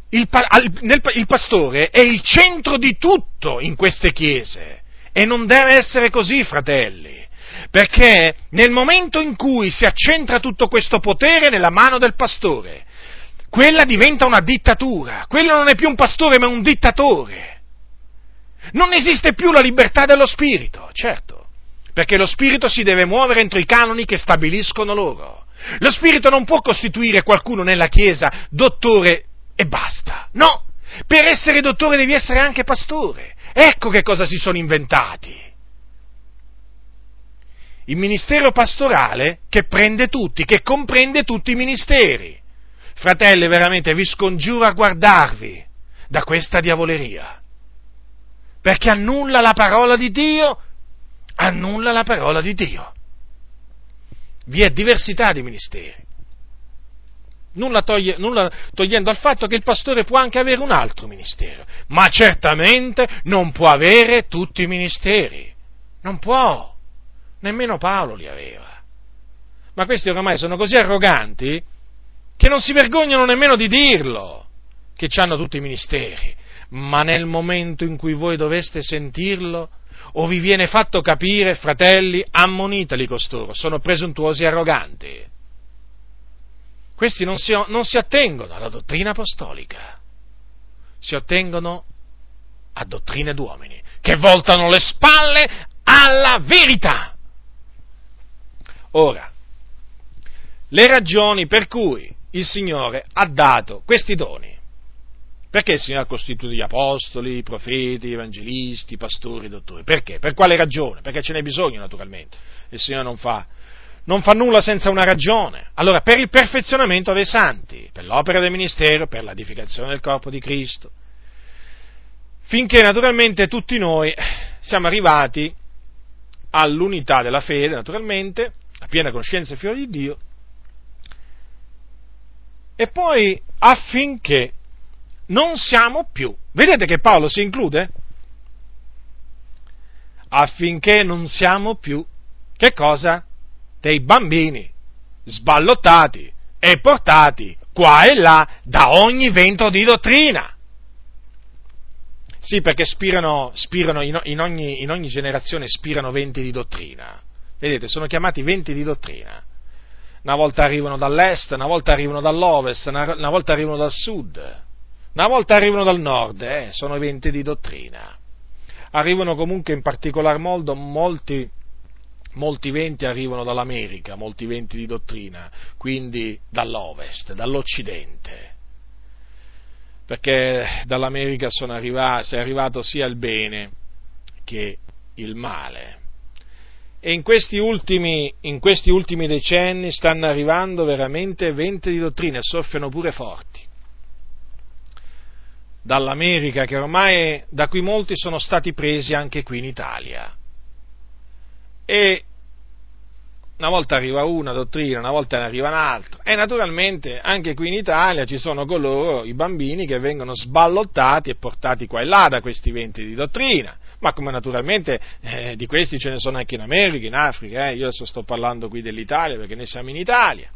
il, il, il, pastore è il centro di tutto in queste chiese. E non deve essere così, fratelli. Perché nel momento in cui si accentra tutto questo potere nella mano del pastore, quella diventa una dittatura. Quello non è più un pastore, ma un dittatore. Non esiste più la libertà dello spirito, certo, perché lo spirito si deve muovere entro i canoni che stabiliscono loro. Lo spirito non può costituire qualcuno nella Chiesa dottore e basta. No, per essere dottore devi essere anche pastore. Ecco che cosa si sono inventati. Il ministero pastorale che prende tutti, che comprende tutti i ministeri. Fratelli, veramente vi scongiuro a guardarvi da questa diavoleria perché annulla la parola di Dio, annulla la parola di Dio. Vi è diversità di ministeri. Nulla, toglie, nulla, togliendo al fatto che il pastore può anche avere un altro ministero, ma certamente non può avere tutti i ministeri. Non può. Nemmeno Paolo li aveva. Ma questi oramai sono così arroganti che non si vergognano nemmeno di dirlo, che hanno tutti i ministeri ma nel momento in cui voi doveste sentirlo, o vi viene fatto capire, fratelli, ammoniteli costoro, sono presuntuosi e arroganti. Questi non si, non si attengono alla dottrina apostolica, si attengono a dottrine d'uomini, che voltano le spalle alla verità. Ora, le ragioni per cui il Signore ha dato questi doni perché il Signore ha costituito gli apostoli, i profeti, evangelisti, pastori, dottori? Perché? Per quale ragione? Perché ce n'è bisogno naturalmente. Il Signore non fa, non fa nulla senza una ragione. Allora, per il perfezionamento dei santi, per l'opera del ministero, per l'edificazione del corpo di Cristo, finché naturalmente tutti noi siamo arrivati all'unità della fede, naturalmente, a piena conoscenza e figlio di Dio, e poi affinché non siamo più. Vedete che Paolo si include? Affinché non siamo più, che cosa? Dei bambini sballottati e portati qua e là da ogni vento di dottrina. Sì, perché spirano, spirano in, ogni, in ogni generazione spirano venti di dottrina. Vedete, sono chiamati venti di dottrina. Una volta arrivano dall'est, una volta arrivano dall'ovest, una, una volta arrivano dal sud una volta arrivano dal nord, eh, sono eventi di dottrina. Arrivano comunque in particolar modo molti, molti venti arrivano dall'America, molti venti di dottrina, quindi dall'Ovest, dall'Occidente, perché dall'America arrivati, è arrivato sia il bene che il male. E in questi, ultimi, in questi ultimi decenni stanno arrivando veramente venti di dottrina e soffiano pure forti. Dall'America, che ormai da cui molti sono stati presi anche qui in Italia. E una volta arriva una dottrina, una volta ne arriva un'altra. E naturalmente anche qui in Italia ci sono coloro, i bambini, che vengono sballottati e portati qua e là da questi venti di dottrina. Ma come naturalmente eh, di questi ce ne sono anche in America, in Africa, eh. io adesso sto parlando qui dell'Italia perché noi siamo in Italia.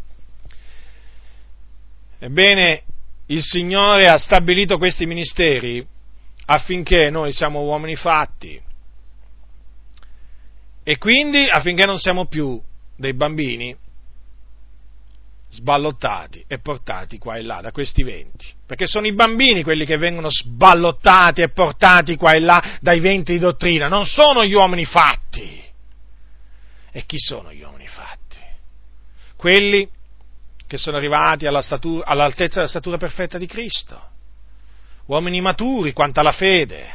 Ebbene, il Signore ha stabilito questi ministeri affinché noi siamo uomini fatti e quindi affinché non siamo più dei bambini sballottati e portati qua e là da questi venti. Perché sono i bambini quelli che vengono sballottati e portati qua e là dai venti di dottrina, non sono gli uomini fatti. E chi sono gli uomini fatti? Quelli che sono arrivati alla statura, all'altezza della statura perfetta di Cristo. Uomini maturi quanto alla fede.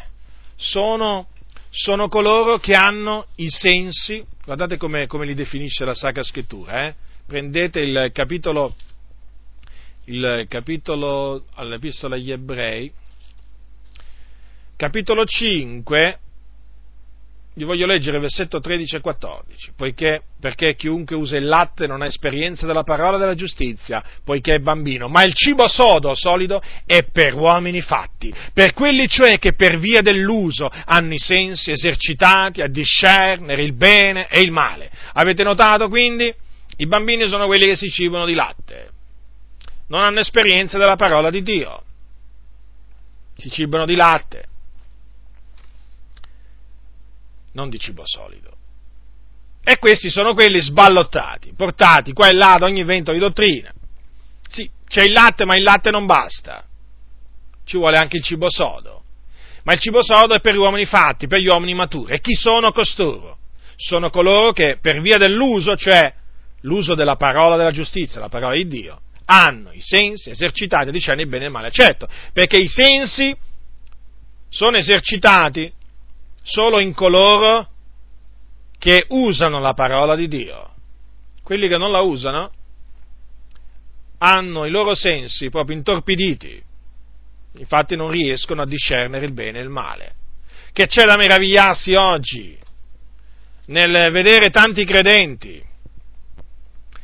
Sono, sono coloro che hanno i sensi Guardate come, come li definisce la Sacra Scrittura. Eh? Prendete il capitolo, il capitolo all'Epistola agli Ebrei, capitolo 5, vi voglio leggere versetto 13 e 14, poiché, perché chiunque usa il latte non ha esperienza della parola della giustizia, poiché è bambino, ma il cibo sodo, solido, è per uomini fatti, per quelli cioè che per via dell'uso hanno i sensi esercitati a discernere il bene e il male. Avete notato quindi? I bambini sono quelli che si cibano di latte, non hanno esperienza della parola di Dio, si cibano di latte non di cibo solido. E questi sono quelli sballottati, portati qua e là ad ogni vento di dottrina. Sì, c'è il latte, ma il latte non basta. Ci vuole anche il cibo sodo. Ma il cibo sodo è per gli uomini fatti, per gli uomini maturi. E chi sono costoro? Sono coloro che per via dell'uso, cioè l'uso della parola della giustizia, la parola di Dio, hanno i sensi esercitati discernere il bene e il male. Certo, perché i sensi sono esercitati solo in coloro che usano la parola di Dio. Quelli che non la usano hanno i loro sensi proprio intorpiditi, infatti non riescono a discernere il bene e il male. Che c'è da meravigliarsi oggi nel vedere tanti credenti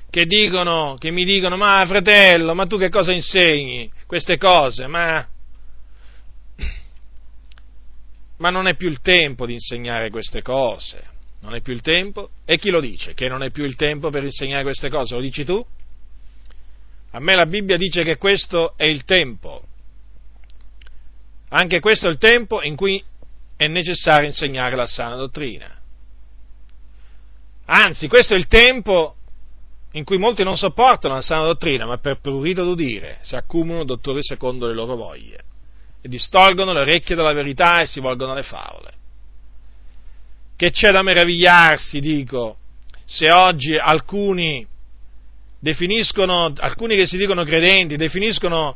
che dicono, che mi dicono, ma fratello, ma tu che cosa insegni queste cose? Ma ma non è più il tempo di insegnare queste cose. Non è più il tempo? E chi lo dice che non è più il tempo per insegnare queste cose? Lo dici tu? A me la Bibbia dice che questo è il tempo. Anche questo è il tempo in cui è necessario insegnare la sana dottrina. Anzi, questo è il tempo in cui molti non sopportano la sana dottrina, ma per prurito d'udire si accumulano dottori secondo le loro voglie e distolgono le orecchie dalla verità e si volgono alle favole. Che c'è da meravigliarsi, dico, se oggi alcuni definiscono, alcuni che si dicono credenti, definiscono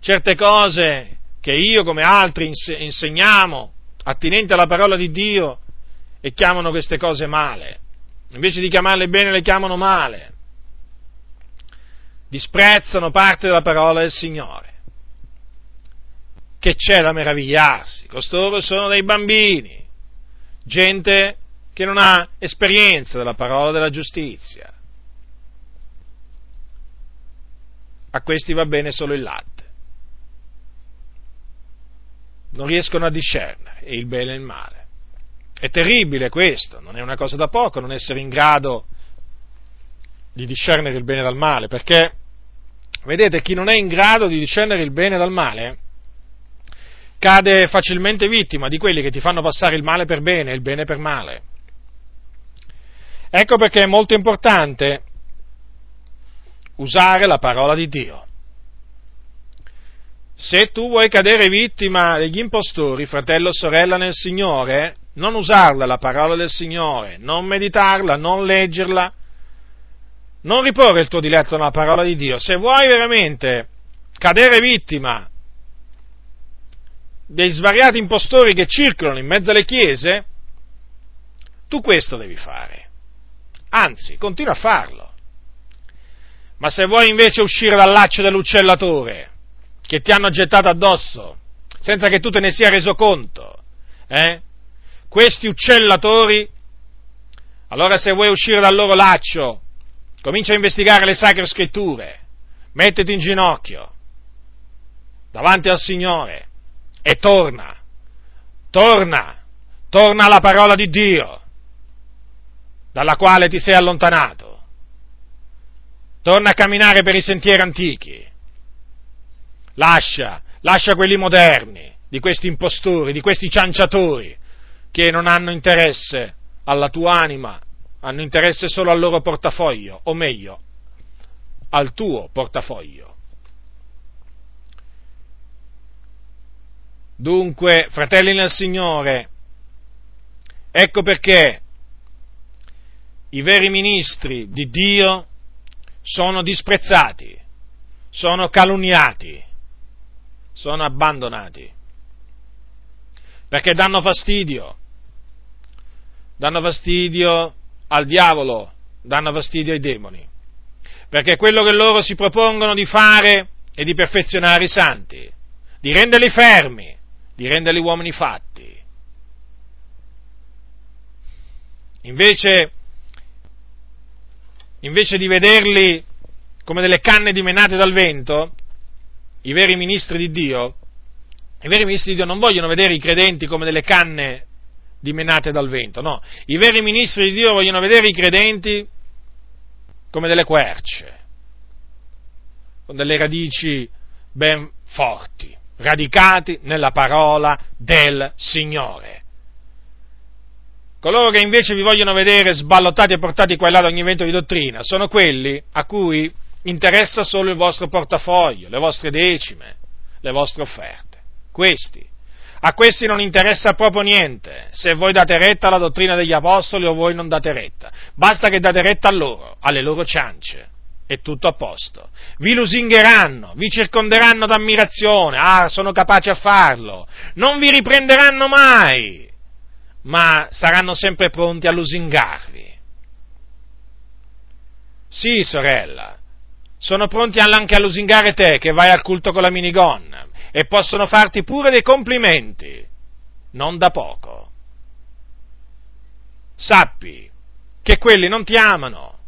certe cose che io come altri insegniamo, attinenti alla parola di Dio, e chiamano queste cose male. Invece di chiamarle bene le chiamano male. Disprezzano parte della parola del Signore che c'è da meravigliarsi, costoro sono dei bambini, gente che non ha esperienza della parola della giustizia. A questi va bene solo il latte. Non riescono a discernere il bene e il male. È terribile questo, non è una cosa da poco non essere in grado di discernere il bene dal male, perché vedete chi non è in grado di discernere il bene dal male cade facilmente vittima di quelli che ti fanno passare il male per bene e il bene per male. Ecco perché è molto importante usare la parola di Dio. Se tu vuoi cadere vittima degli impostori, fratello o sorella nel Signore, non usarla la parola del Signore, non meditarla, non leggerla, non riporre il tuo diletto nella parola di Dio. Se vuoi veramente cadere vittima dei svariati impostori che circolano in mezzo alle chiese, tu questo devi fare. Anzi, continua a farlo. Ma se vuoi invece uscire dal laccio dell'uccellatore che ti hanno gettato addosso, senza che tu te ne sia reso conto, eh? questi uccellatori, allora se vuoi uscire dal loro laccio, comincia a investigare le sacre scritture, mettiti in ginocchio davanti al Signore e torna, torna, torna alla parola di Dio, dalla quale ti sei allontanato. Torna a camminare per i sentieri antichi. Lascia, lascia quelli moderni, di questi impostori, di questi cianciatori, che non hanno interesse alla tua anima, hanno interesse solo al loro portafoglio, o meglio, al tuo portafoglio. Dunque, fratelli nel Signore, ecco perché i veri ministri di Dio sono disprezzati, sono calunniati, sono abbandonati, perché danno fastidio, danno fastidio al diavolo, danno fastidio ai demoni, perché quello che loro si propongono di fare è di perfezionare i santi, di renderli fermi, di renderli uomini fatti. Invece, invece di vederli come delle canne dimenate dal vento, i veri ministri di Dio, i veri ministri di Dio non vogliono vedere i credenti come delle canne dimenate dal vento, no, i veri ministri di Dio vogliono vedere i credenti come delle querce, con delle radici ben forti, radicati nella parola del Signore. Coloro che invece vi vogliono vedere sballottati e portati qua e là da ogni vento di dottrina sono quelli a cui interessa solo il vostro portafoglio, le vostre decime, le vostre offerte. Questi. A questi non interessa proprio niente se voi date retta alla dottrina degli apostoli o voi non date retta. Basta che date retta a loro, alle loro ciance. È tutto a posto. Vi lusingheranno, vi circonderanno d'ammirazione. Ah, sono capaci a farlo. Non vi riprenderanno mai, ma saranno sempre pronti a lusingarvi. Sì, sorella, sono pronti anche a lusingare te che vai al culto con la minigonna e possono farti pure dei complimenti, non da poco. Sappi che quelli non ti amano,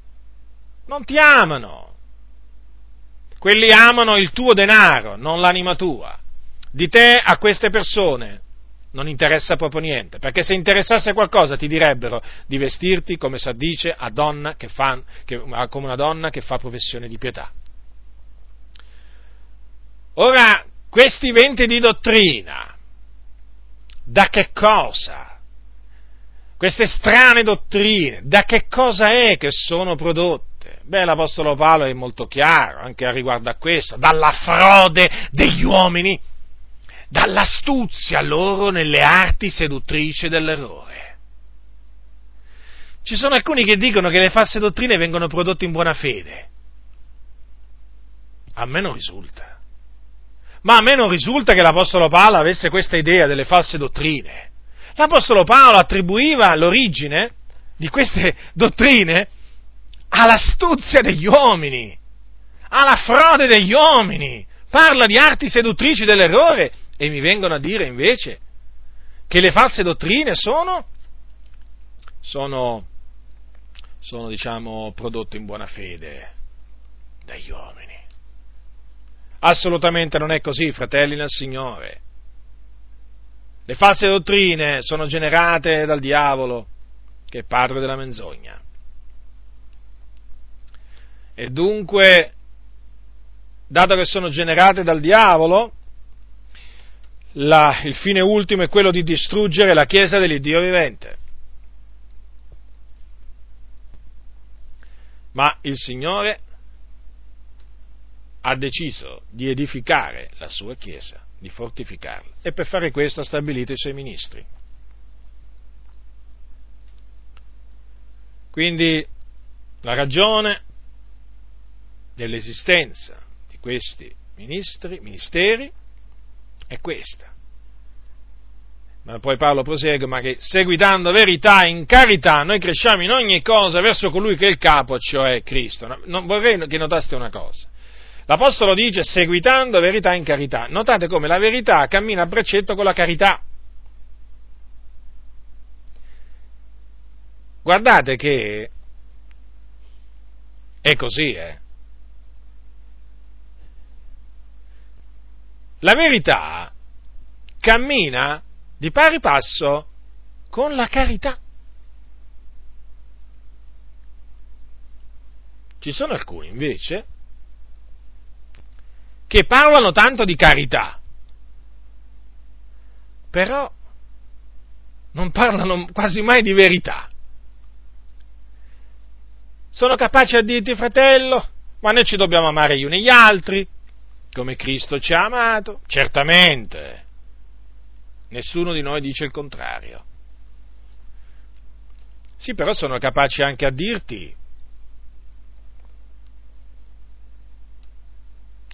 non ti amano. Quelli amano il tuo denaro, non l'anima tua. Di te a queste persone non interessa proprio niente, perché se interessasse qualcosa ti direbbero di vestirti come si addice a donna che fa, che, come una donna che fa professione di pietà. Ora, questi venti di dottrina, da che cosa? Queste strane dottrine, da che cosa è che sono prodotte? Beh, l'Apostolo Paolo è molto chiaro anche a riguardo a questo, dalla frode degli uomini dall'astuzia loro nelle arti seduttrici dell'errore. Ci sono alcuni che dicono che le false dottrine vengono prodotte in buona fede. A me non risulta. Ma a me non risulta che l'Apostolo Paolo avesse questa idea delle false dottrine. L'Apostolo Paolo attribuiva l'origine di queste dottrine all'astuzia degli uomini, alla frode degli uomini. Parla di arti seduttrici dell'errore e mi vengono a dire invece che le false dottrine sono, sono, sono diciamo, prodotte in buona fede dagli uomini. Assolutamente non è così, fratelli nel Signore. Le false dottrine sono generate dal diavolo, che è padre della menzogna. E dunque, dato che sono generate dal diavolo, la, il fine ultimo è quello di distruggere la Chiesa dell'Iddio vivente. Ma il Signore ha deciso di edificare la sua Chiesa, di fortificarla, e per fare questo ha stabilito i suoi ministri. Quindi la ragione dell'esistenza di questi ministri, ministeri è questa. Ma poi Paolo prosegue, ma che seguitando verità in carità noi cresciamo in ogni cosa verso colui che è il capo, cioè Cristo. Non vorrei che notaste una cosa. L'Apostolo dice seguitando verità in carità. Notate come la verità cammina a braccetto con la carità. Guardate che è così, eh. La verità cammina di pari passo con la carità. Ci sono alcuni invece che parlano tanto di carità, però non parlano quasi mai di verità. Sono capaci a dirti, fratello, ma noi ci dobbiamo amare gli uni gli altri, come Cristo ci ha amato, certamente. Nessuno di noi dice il contrario. Sì, però sono capaci anche a dirti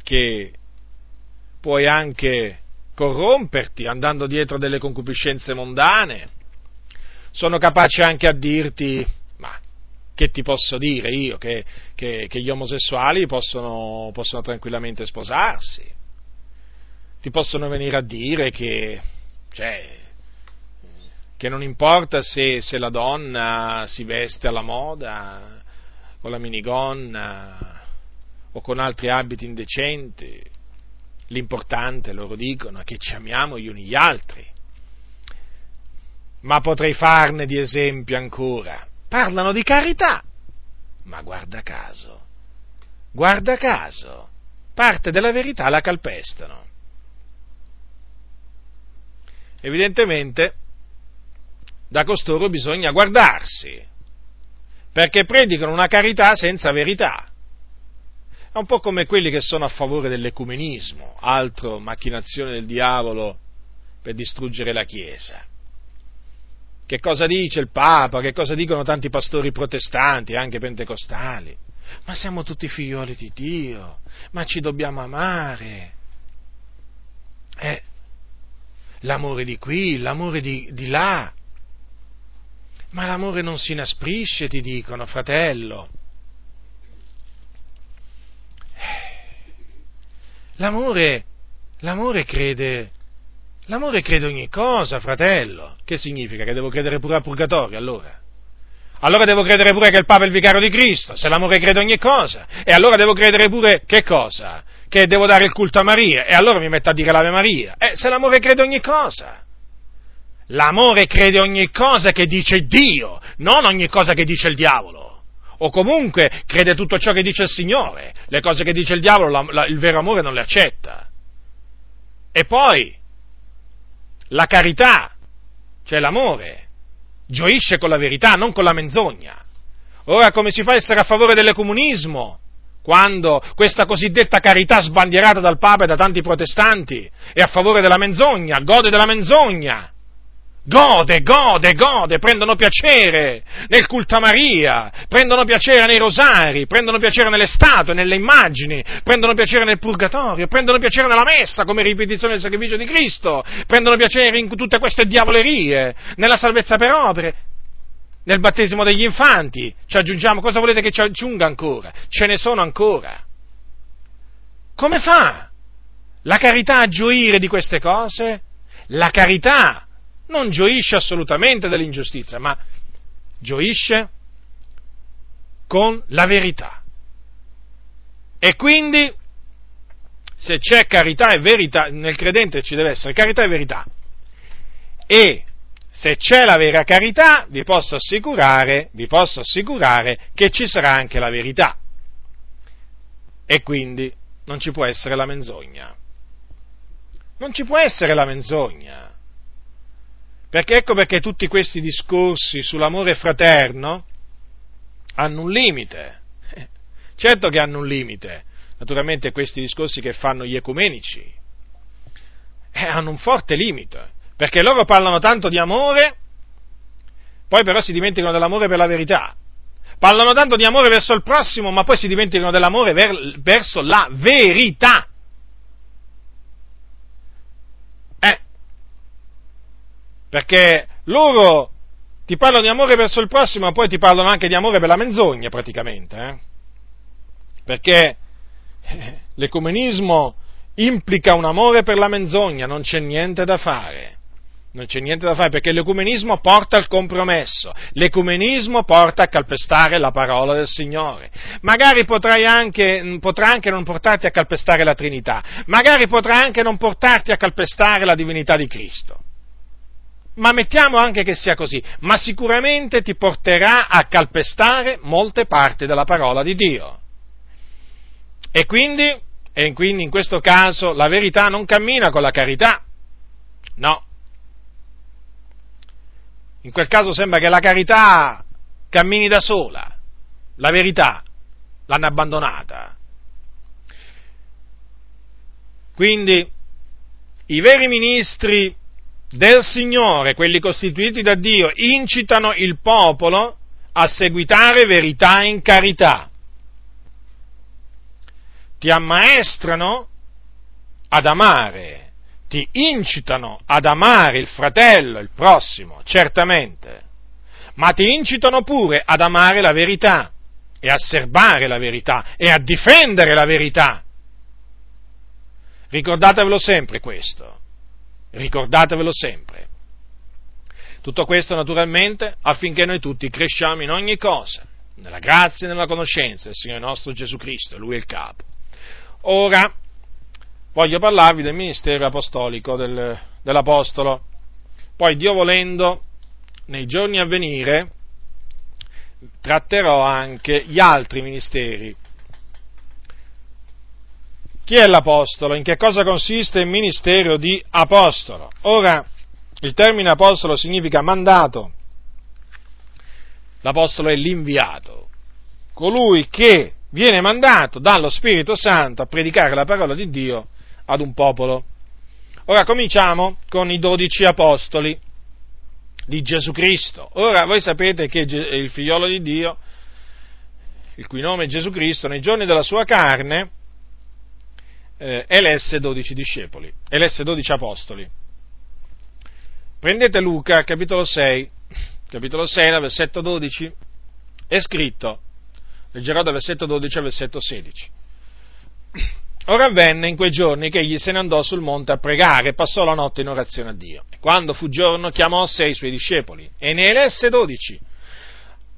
che puoi anche corromperti andando dietro delle concupiscenze mondane, sono capaci anche a dirti, che ti posso dire io, che, che, che gli omosessuali possono, possono, tranquillamente sposarsi, ti possono venire a dire che, cioè, che non importa se, se la donna si veste alla moda, con la minigonna, o con altri abiti indecenti. L'importante, loro dicono, è che ci amiamo gli uni gli altri. Ma potrei farne di esempio ancora. Parlano di carità. Ma guarda caso, guarda caso, parte della verità la calpestano. Evidentemente da costoro bisogna guardarsi, perché predicano una carità senza verità. È un po' come quelli che sono a favore dell'ecumenismo, altro macchinazione del diavolo per distruggere la Chiesa. Che cosa dice il Papa? Che cosa dicono tanti pastori protestanti, anche pentecostali? Ma siamo tutti figlioli di Dio, ma ci dobbiamo amare. Eh, l'amore di qui, l'amore di, di là. Ma l'amore non si inasprisce, ti dicono, fratello. L'amore, l'amore crede, l'amore crede ogni cosa, fratello. Che significa? Che devo credere pure al purgatorio, allora? Allora devo credere pure che il Papa è il vicario di Cristo, se l'amore crede ogni cosa. E allora devo credere pure che cosa? Che devo dare il culto a Maria. E allora mi metto a dire l'Ave Maria. Eh, se l'amore crede ogni cosa. L'amore crede ogni cosa che dice Dio, non ogni cosa che dice il diavolo o comunque crede tutto ciò che dice il Signore, le cose che dice il diavolo la, la, il vero amore non le accetta. E poi la carità, cioè l'amore, gioisce con la verità, non con la menzogna. Ora come si fa a essere a favore del? Quando questa cosiddetta carità sbandierata dal Papa e da tanti protestanti è a favore della menzogna, gode della menzogna, Gode, gode, gode, prendono piacere nel culto a Maria, prendono piacere nei rosari, prendono piacere nelle statue, nelle immagini, prendono piacere nel purgatorio, prendono piacere nella messa come ripetizione del sacrificio di Cristo, prendono piacere in tutte queste diavolerie, nella salvezza per opere, nel battesimo degli infanti. Ci aggiungiamo, cosa volete che ci aggiunga ancora? Ce ne sono ancora. Come fa la carità a gioire di queste cose? La carità non gioisce assolutamente dell'ingiustizia, ma gioisce con la verità. E quindi, se c'è carità e verità, nel credente ci deve essere carità e verità. E se c'è la vera carità, vi posso assicurare, vi posso assicurare che ci sarà anche la verità. E quindi non ci può essere la menzogna. Non ci può essere la menzogna. Perché ecco perché tutti questi discorsi sull'amore fraterno hanno un limite. Certo che hanno un limite. Naturalmente questi discorsi che fanno gli ecumenici eh, hanno un forte limite. Perché loro parlano tanto di amore, poi però si dimenticano dell'amore per la verità. Parlano tanto di amore verso il prossimo, ma poi si dimenticano dell'amore ver- verso la verità. Eh. Perché loro ti parlano di amore verso il prossimo, ma poi ti parlano anche di amore per la menzogna, praticamente. Eh? Perché eh, l'ecumenismo implica un amore per la menzogna, non c'è niente da fare. Non c'è niente da fare perché l'ecumenismo porta al compromesso, l'ecumenismo porta a calpestare la parola del Signore. Magari anche, potrà anche non portarti a calpestare la Trinità, magari potrà anche non portarti a calpestare la divinità di Cristo. Ma mettiamo anche che sia così, ma sicuramente ti porterà a calpestare molte parti della parola di Dio. E quindi, e quindi in questo caso la verità non cammina con la carità. No, in quel caso sembra che la carità cammini da sola, la verità l'hanno abbandonata. Quindi i veri ministri del Signore, quelli costituiti da Dio, incitano il popolo a seguitare verità in carità. Ti ammaestrano ad amare ti incitano ad amare il fratello, il prossimo, certamente, ma ti incitano pure ad amare la verità e a serbare la verità e a difendere la verità. Ricordatevelo sempre questo, ricordatevelo sempre. Tutto questo naturalmente affinché noi tutti cresciamo in ogni cosa, nella grazia e nella conoscenza del Signore nostro Gesù Cristo, Lui è il capo. Ora, voglio parlarvi del ministero apostolico del, dell'Apostolo. Poi, Dio volendo, nei giorni a venire tratterò anche gli altri ministeri. Chi è l'Apostolo? In che cosa consiste il ministero di Apostolo? Ora, il termine Apostolo significa mandato. L'Apostolo è l'inviato, colui che viene mandato dallo Spirito Santo a predicare la parola di Dio ad un popolo. Ora cominciamo con i dodici apostoli di Gesù Cristo. Ora voi sapete che il figliolo di Dio, il cui nome è Gesù Cristo, nei giorni della sua carne eh, elesse dodici discepoli, elesse dodici apostoli. Prendete Luca, capitolo 6, capitolo 6, versetto 12, è scritto, leggerò dal versetto 12 al versetto 16. Ora avvenne in quei giorni che egli se ne andò sul monte a pregare e passò la notte in orazione a Dio. Quando fu giorno chiamò a sé i suoi discepoli e ne elesse dodici,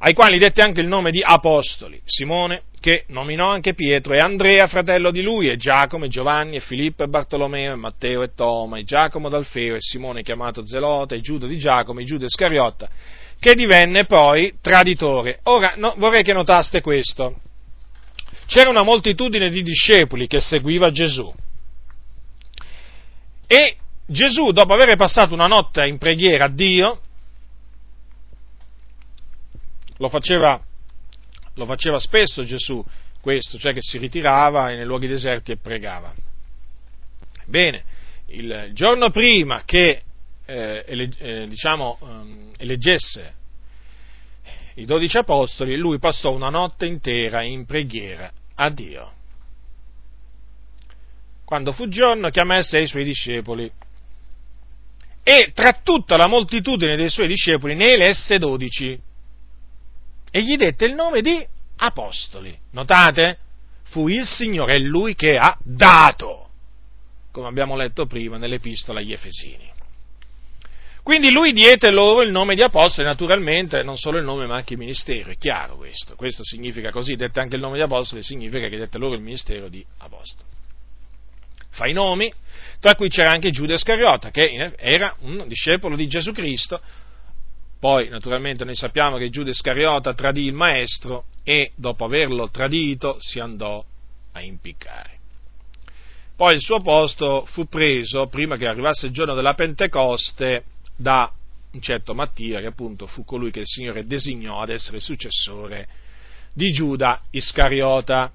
ai quali dette anche il nome di apostoli, Simone, che nominò anche Pietro, e Andrea, fratello di lui, e Giacomo, e Giovanni, e Filippo, e Bartolomeo, e Matteo, e Toma, e Giacomo d'Alfeo, e Simone chiamato Zelota, e Giuda di Giacomo, e Giuda Iscariotta, che divenne poi traditore. Ora no, vorrei che notaste questo c'era una moltitudine di discepoli che seguiva Gesù. E Gesù, dopo aver passato una notte in preghiera a Dio, lo faceva, lo faceva spesso Gesù questo, cioè che si ritirava nei luoghi deserti e pregava. Bene, il giorno prima che eh, eh, diciamo, eh, eleggesse i dodici apostoli, lui passò una notte intera in preghiera a Dio. Quando fu giorno chiamò a sé i suoi discepoli e tra tutta la moltitudine dei suoi discepoli ne elesse dodici e gli dette il nome di apostoli. Notate? Fu il Signore, è Lui che ha dato, come abbiamo letto prima nell'epistola agli Efesini. Quindi lui diede loro il nome di apostoli, naturalmente non solo il nome ma anche il ministero, è chiaro questo. Questo significa così, dette anche il nome di apostoli, significa che dette loro il ministero di apostoli. Fa i nomi, tra cui c'era anche Giuda Iscariota, che era un discepolo di Gesù Cristo. Poi, naturalmente, noi sappiamo che Giuda Iscariota tradì il maestro e dopo averlo tradito si andò a impiccare. Poi il suo posto fu preso, prima che arrivasse il giorno della Pentecoste, da un certo Mattia, che appunto fu colui che il Signore designò ad essere successore di Giuda Iscariota.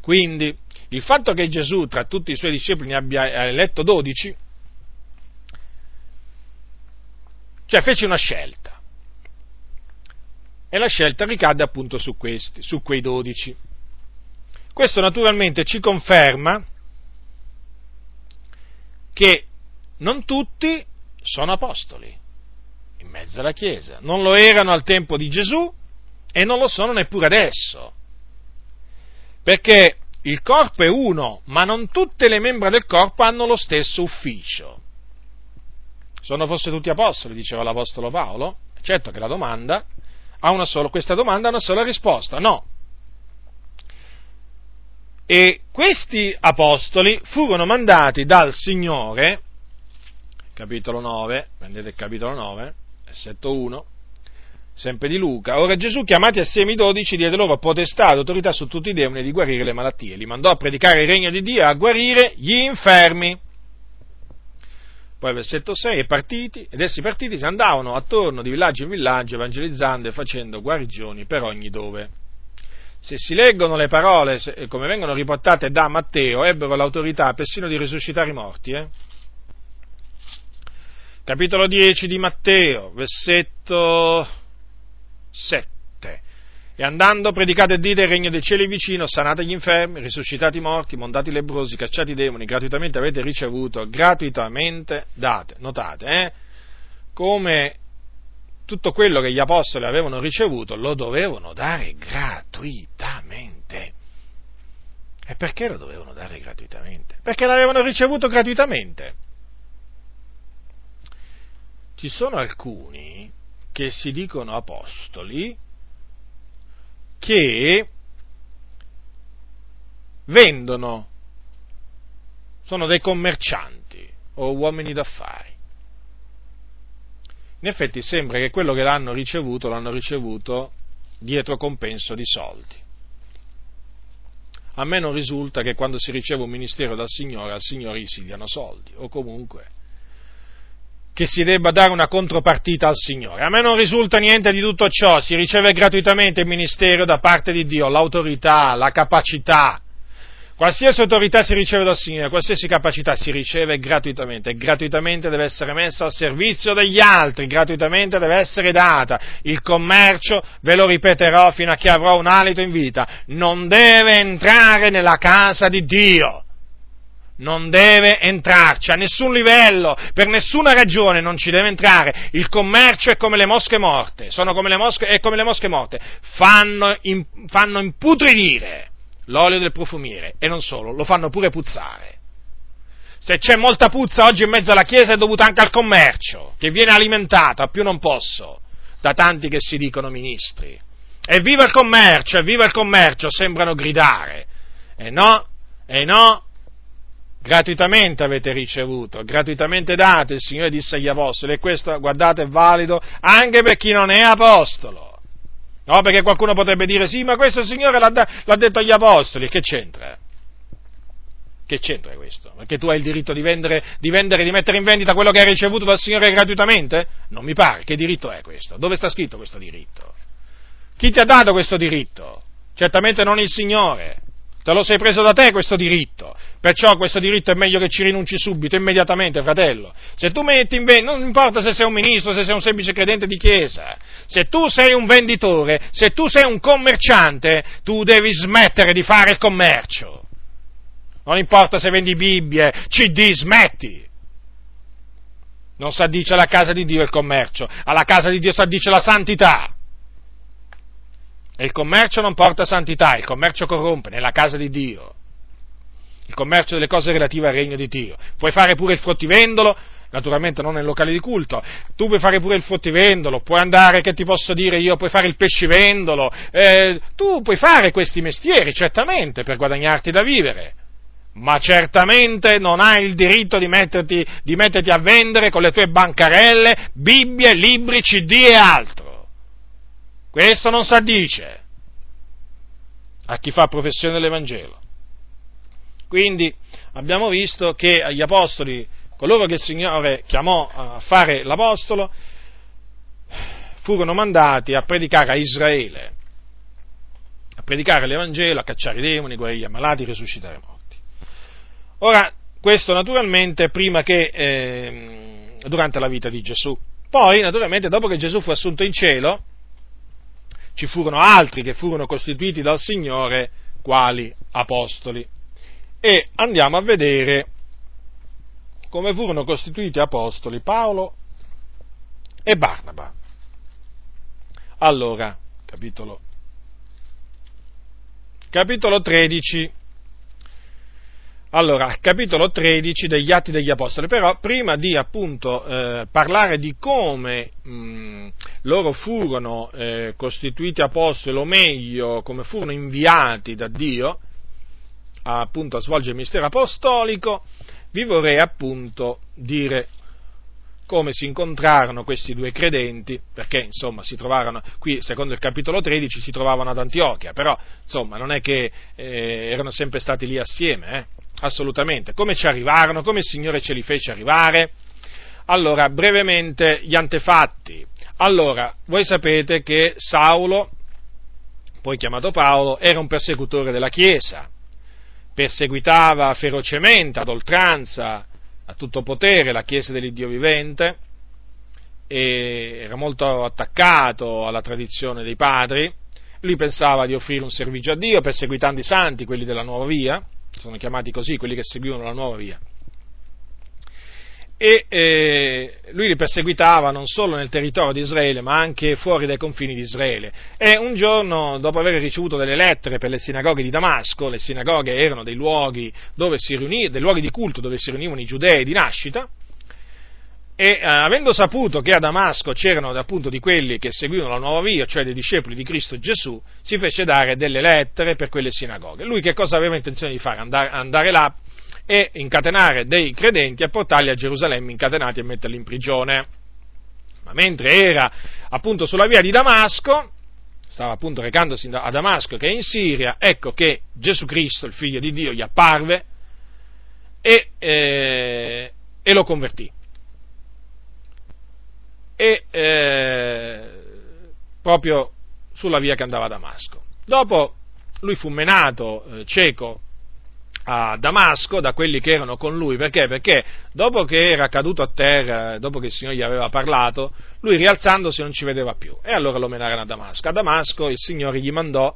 Quindi il fatto che Gesù tra tutti i suoi discepoli ne abbia eletto dodici, cioè fece una scelta. E la scelta ricadde appunto su questi, su quei dodici. Questo naturalmente ci conferma che non tutti sono apostoli in mezzo alla Chiesa. Non lo erano al tempo di Gesù e non lo sono neppure adesso. Perché il corpo è uno, ma non tutte le membra del corpo hanno lo stesso ufficio. Sono forse tutti apostoli, diceva l'Apostolo Paolo? Certo che la domanda ha una sola, questa domanda ha una sola risposta, no. E questi apostoli furono mandati dal Signore, capitolo 9, prendete il capitolo 9, versetto 1, sempre di Luca. Ora Gesù, chiamati assieme i dodici, diede loro potestà ed autorità su tutti i demoni di guarire le malattie. Li mandò a predicare il regno di Dio e a guarire gli infermi. Poi versetto 6, e partiti, ed essi partiti si andavano attorno di villaggio in villaggio, evangelizzando e facendo guarigioni per ogni dove. Se si leggono le parole come vengono riportate da Matteo, ebbero l'autorità persino di risuscitare i morti. Eh? Capitolo 10 di Matteo, versetto 7. E andando predicate e dite il regno dei cieli vicino, sanate gli infermi, risuscitate i morti, mondate i lebrosi, cacciate i demoni, gratuitamente avete ricevuto, gratuitamente date. Notate, eh? Come tutto quello che gli apostoli avevano ricevuto lo dovevano dare gratuitamente. E perché lo dovevano dare gratuitamente? Perché l'avevano ricevuto gratuitamente. Ci sono alcuni che si dicono apostoli che vendono, sono dei commercianti o uomini d'affari. In effetti sembra che quello che l'hanno ricevuto l'hanno ricevuto dietro compenso di soldi. A me non risulta che quando si riceve un ministero dal Signore, al Signore si diano soldi, o comunque che si debba dare una contropartita al Signore. A me non risulta niente di tutto ciò, si riceve gratuitamente il ministero da parte di Dio, l'autorità, la capacità. Qualsiasi autorità si riceve dal Signore, qualsiasi capacità si riceve gratuitamente, gratuitamente deve essere messa al servizio degli altri, gratuitamente deve essere data. Il commercio, ve lo ripeterò fino a che avrò un alito in vita, non deve entrare nella casa di Dio non deve entrarci a nessun livello, per nessuna ragione non ci deve entrare. Il commercio è come le mosche morte, sono come le mosche, è come le mosche morte, fanno, in, fanno imputridire l'olio del profumiere e non solo, lo fanno pure puzzare. Se c'è molta puzza oggi in mezzo alla Chiesa è dovuta anche al commercio, che viene alimentato, a più non posso, da tanti che si dicono ministri. Evviva il commercio, evviva il commercio, sembrano gridare. E no, e no, gratuitamente avete ricevuto, gratuitamente date, il Signore disse agli apostoli, e questo, guardate, è valido anche per chi non è apostolo. No, perché qualcuno potrebbe dire, sì, ma questo Signore l'ha, l'ha detto agli apostoli, che c'entra? Che c'entra questo? Perché tu hai il diritto di vendere, di vendere, di mettere in vendita quello che hai ricevuto dal Signore gratuitamente? Non mi pare, che diritto è questo? Dove sta scritto questo diritto? Chi ti ha dato questo diritto? Certamente non il Signore. Te lo sei preso da te questo diritto. Perciò questo diritto è meglio che ci rinunci subito, immediatamente, fratello. Se tu metti in vendita, non importa se sei un ministro, se sei un semplice credente di chiesa, se tu sei un venditore, se tu sei un commerciante, tu devi smettere di fare il commercio. Non importa se vendi Bibbie, CD, smetti. Non si addice alla casa di Dio il commercio, alla casa di Dio si addice la santità. E il commercio non porta santità, il commercio corrompe nella casa di Dio. Il commercio delle cose relative al regno di Dio. Puoi fare pure il fruttivendolo, naturalmente non nel locale di culto, tu puoi fare pure il fruttivendolo, puoi andare, che ti posso dire io, puoi fare il pescivendolo, eh, tu puoi fare questi mestieri, certamente, per guadagnarti da vivere, ma certamente non hai il diritto di metterti, di metterti a vendere con le tue bancarelle Bibbie, libri, CD e altro. Questo non si addice a chi fa professione dell'Evangelo. Quindi abbiamo visto che agli apostoli, coloro che il Signore chiamò a fare l'apostolo, furono mandati a predicare a Israele, a predicare l'Evangelo, a cacciare i demoni, guarire gli ammalati, risuscitare i morti. Ora, questo naturalmente prima che, eh, durante la vita di Gesù. Poi, naturalmente, dopo che Gesù fu assunto in cielo, ci furono altri che furono costituiti dal Signore quali apostoli. E andiamo a vedere come furono costituiti apostoli Paolo e Barnaba. Allora, capitolo, capitolo 13. Allora, capitolo 13 degli Atti degli Apostoli, però prima di appunto eh, parlare di come mh, loro furono eh, costituiti apostoli, o meglio, come furono inviati da Dio a, appunto a svolgere il mistero apostolico, vi vorrei appunto dire come si incontrarono questi due credenti, perché insomma si trovarono, qui secondo il capitolo 13 si trovavano ad Antiochia, però insomma non è che eh, erano sempre stati lì assieme, eh? Assolutamente. Come ci arrivarono, come il Signore ce li fece arrivare? Allora, brevemente gli antefatti. Allora, voi sapete che Saulo, poi chiamato Paolo, era un persecutore della Chiesa, perseguitava ferocemente, ad oltranza, a tutto potere la Chiesa dell'Iddio vivente, era molto attaccato alla tradizione dei padri, lui pensava di offrire un servizio a Dio perseguitando i santi, quelli della nuova via, sono chiamati così quelli che seguivano la nuova via, e eh, lui li perseguitava non solo nel territorio di Israele, ma anche fuori dai confini di Israele. E un giorno, dopo aver ricevuto delle lettere per le sinagoghe di Damasco, le sinagoghe erano dei luoghi, riunì, dei luoghi di culto dove si riunivano i giudei di nascita, e eh, avendo saputo che a Damasco c'erano appunto di quelli che seguivano la nuova via, cioè dei discepoli di Cristo Gesù, si fece dare delle lettere per quelle sinagoghe. Lui che cosa aveva intenzione di fare? Andare, andare là e incatenare dei credenti e portarli a Gerusalemme incatenati e metterli in prigione. Ma mentre era appunto sulla via di Damasco, stava appunto recandosi a Damasco che è in Siria, ecco che Gesù Cristo, il figlio di Dio, gli apparve e, eh, e lo convertì. E eh, proprio sulla via che andava a Damasco. Dopo lui fu menato eh, cieco a Damasco da quelli che erano con lui, perché? Perché dopo che era caduto a terra, dopo che il Signore gli aveva parlato, lui rialzandosi non ci vedeva più e allora lo menarono a Damasco. A Damasco il Signore gli mandò,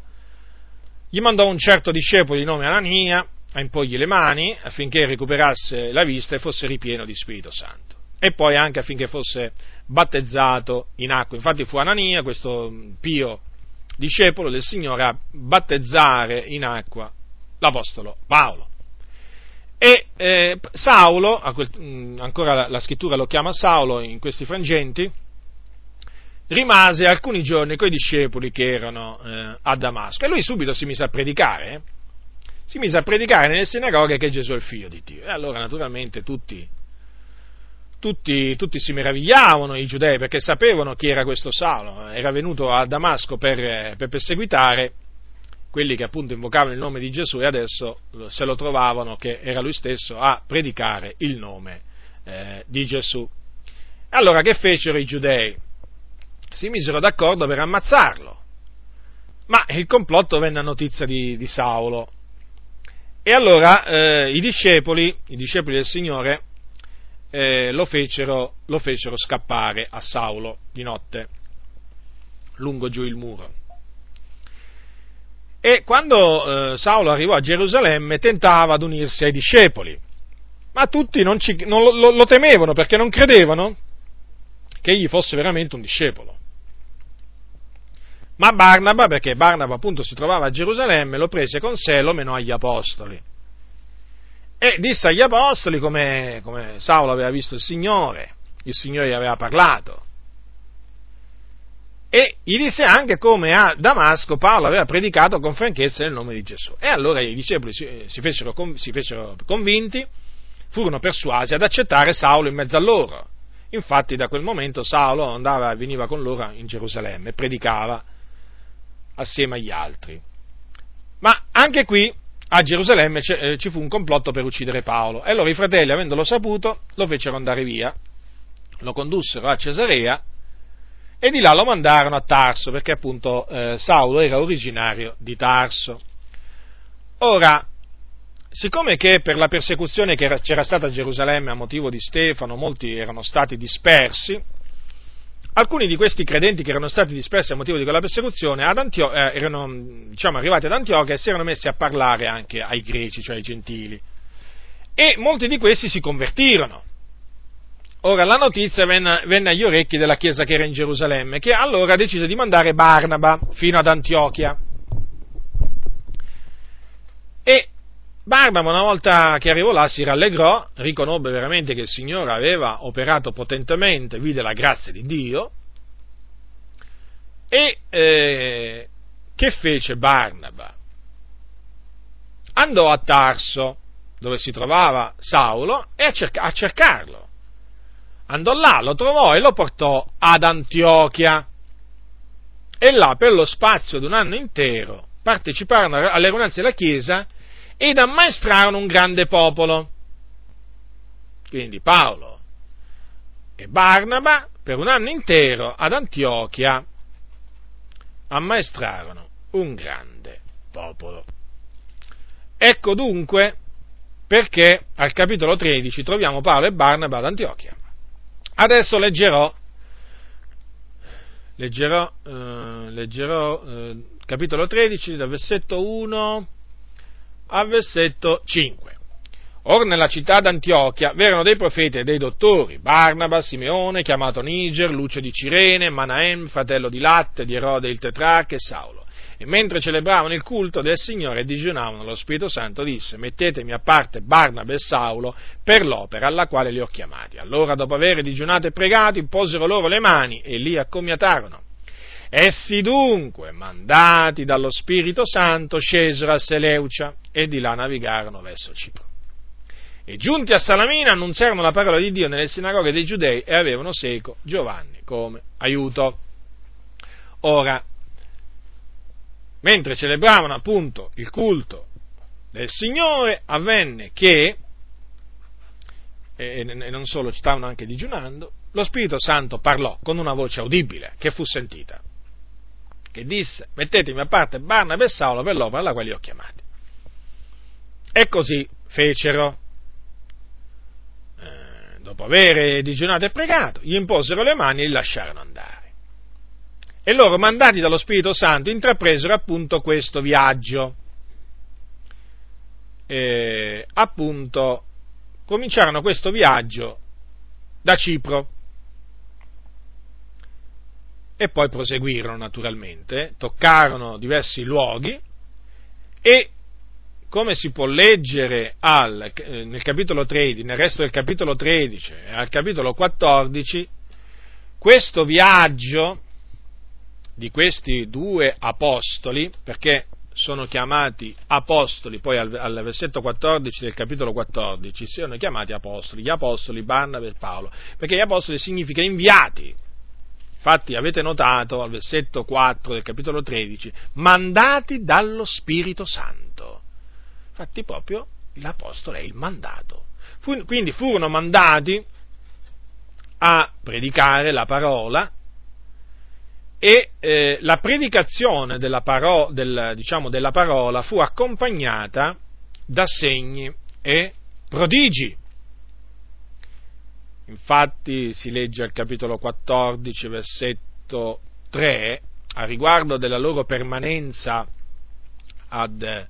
gli mandò un certo discepolo di nome Anania a impogli le mani affinché recuperasse la vista e fosse ripieno di Spirito Santo. E poi anche affinché fosse battezzato in acqua. Infatti fu Anania, questo pio discepolo del Signore, a battezzare in acqua l'Apostolo Paolo. E eh, Saulo, quel, ancora la, la, scrittura lo chiama Saulo in questi frangenti, rimase alcuni giorni con i discepoli che erano eh, a Damasco e lui subito si mise a predicare, eh? si mise a predicare nelle sinagoghe che Gesù è il figlio di Dio. E allora naturalmente tutti, tutti, tutti, si meravigliavano i giudei perché sapevano chi era questo Saulo, era venuto a Damasco per, per perseguitare quelli che appunto invocavano il nome di Gesù e adesso se lo trovavano che era lui stesso a predicare il nome eh, di Gesù. Allora che fecero i giudei? Si misero d'accordo per ammazzarlo, ma il complotto venne a notizia di, di Saulo. E allora eh, i, discepoli, i discepoli del Signore eh, lo, fecero, lo fecero scappare a Saulo di notte lungo giù il muro. E quando eh, Saulo arrivò a Gerusalemme tentava ad unirsi ai discepoli, ma tutti non, ci, non lo, lo temevano perché non credevano che egli fosse veramente un discepolo. Ma Barnaba, perché Barnaba appunto si trovava a Gerusalemme, lo prese con sé e lo menò agli apostoli. E disse agli apostoli come, come Saulo aveva visto il Signore, il Signore gli aveva parlato e gli disse anche come a Damasco Paolo aveva predicato con franchezza nel nome di Gesù. E allora i discepoli si, fecero, si fecero convinti, furono persuasi ad accettare Saulo in mezzo a loro. Infatti da quel momento Saulo andava e veniva con loro in Gerusalemme e predicava assieme agli altri. Ma anche qui a Gerusalemme eh, ci fu un complotto per uccidere Paolo e allora i fratelli, avendolo saputo, lo fecero andare via, lo condussero a Cesarea e di là lo mandarono a Tarso, perché appunto eh, Saulo era originario di Tarso. Ora, siccome che per la persecuzione che era, c'era stata a Gerusalemme a motivo di Stefano molti erano stati dispersi, alcuni di questi credenti che erano stati dispersi a motivo di quella persecuzione Antio- eh, erano diciamo, arrivati ad Antiochia e si erano messi a parlare anche ai greci, cioè ai gentili. E molti di questi si convertirono. Ora la notizia venne, venne, agli orecchi della chiesa che era in Gerusalemme, che allora decise di mandare Barnaba fino ad Antiochia. E Barnaba, una volta che arrivò là, si rallegrò, riconobbe veramente che il Signore aveva operato potentemente, vide la grazia di Dio. E eh, che fece Barnaba? Andò a Tarso, dove si trovava Saulo, e a, cerca- a cercarlo andò là, lo trovò e lo portò ad Antiochia. E là, per lo spazio di un anno intero, parteciparono alle riunanze della Chiesa ed ammaestrarono un grande popolo. Quindi Paolo e Barnaba, per un anno intero, ad Antiochia, ammaestrarono un grande popolo. Ecco dunque perché al capitolo 13 troviamo Paolo e Barnaba ad Antiochia. Adesso leggerò, leggerò, eh, leggerò eh, capitolo 13 dal versetto 1 al versetto 5. Or nella città d'Antiochia v'erano dei profeti e dei dottori, Barnaba, Simeone, chiamato Niger, Lucio di Cirene, Manaem, fratello di Latte, di Erode il Tetrarca e Saulo e mentre celebravano il culto del Signore e digiunavano, lo Spirito Santo disse, mettetemi a parte Barnaba e Saulo per l'opera alla quale li ho chiamati. Allora, dopo aver digiunato e pregato, imposero loro le mani e li accomiatarono. Essi dunque, mandati dallo Spirito Santo, scesero a Seleucia e di là navigarono verso Cipro. E giunti a Salamina annunziarono la parola di Dio nelle sinagoghe dei giudei e avevano seco Giovanni come aiuto. Ora, mentre celebravano appunto il culto del Signore, avvenne che, e non solo, stavano anche digiunando, lo Spirito Santo parlò con una voce audibile che fu sentita, che disse, mettetemi a parte Barnabé e Saulo per l'opera alla quale li ho chiamati. E così fecero. Eh, dopo aver digiunato e pregato, gli imposero le mani e li lasciarono andare. E loro, mandati dallo Spirito Santo, intrapresero appunto questo viaggio. E, appunto, cominciarono questo viaggio da Cipro. E poi proseguirono naturalmente, toccarono diversi luoghi e come si può leggere al, nel capitolo 13, nel resto del capitolo 13 e al capitolo 14, questo viaggio di questi due apostoli, perché sono chiamati apostoli, poi al, al, versetto 14 del capitolo 14, sono chiamati apostoli, gli apostoli Barnaba e Paolo, perché gli apostoli significa inviati. Infatti avete notato al versetto 4 del capitolo 13, mandati dallo Spirito Santo. Infatti proprio l'apostolo è il mandato. Fu, quindi furono mandati a predicare la parola e eh, la predicazione della, paro- del, diciamo, della parola fu accompagnata da segni e prodigi. Infatti si legge al capitolo 14, versetto 3, a riguardo della loro permanenza ad,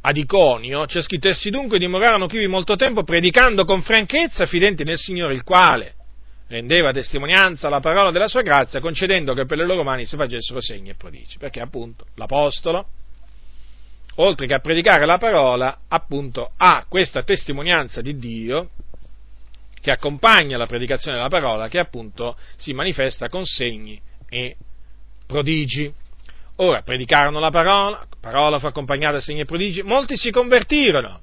ad Iconio, c'è scritto, essi dunque dimorarono qui molto tempo predicando con franchezza, fidenti nel Signore, il quale, rendeva testimonianza alla parola della sua grazia, concedendo che per le loro mani si facessero segni e prodigi, perché appunto l'Apostolo, oltre che a predicare la parola, appunto ha questa testimonianza di Dio che accompagna la predicazione della parola, che appunto si manifesta con segni e prodigi. Ora, predicarono la parola, la parola fu accompagnata da segni e prodigi, molti si convertirono,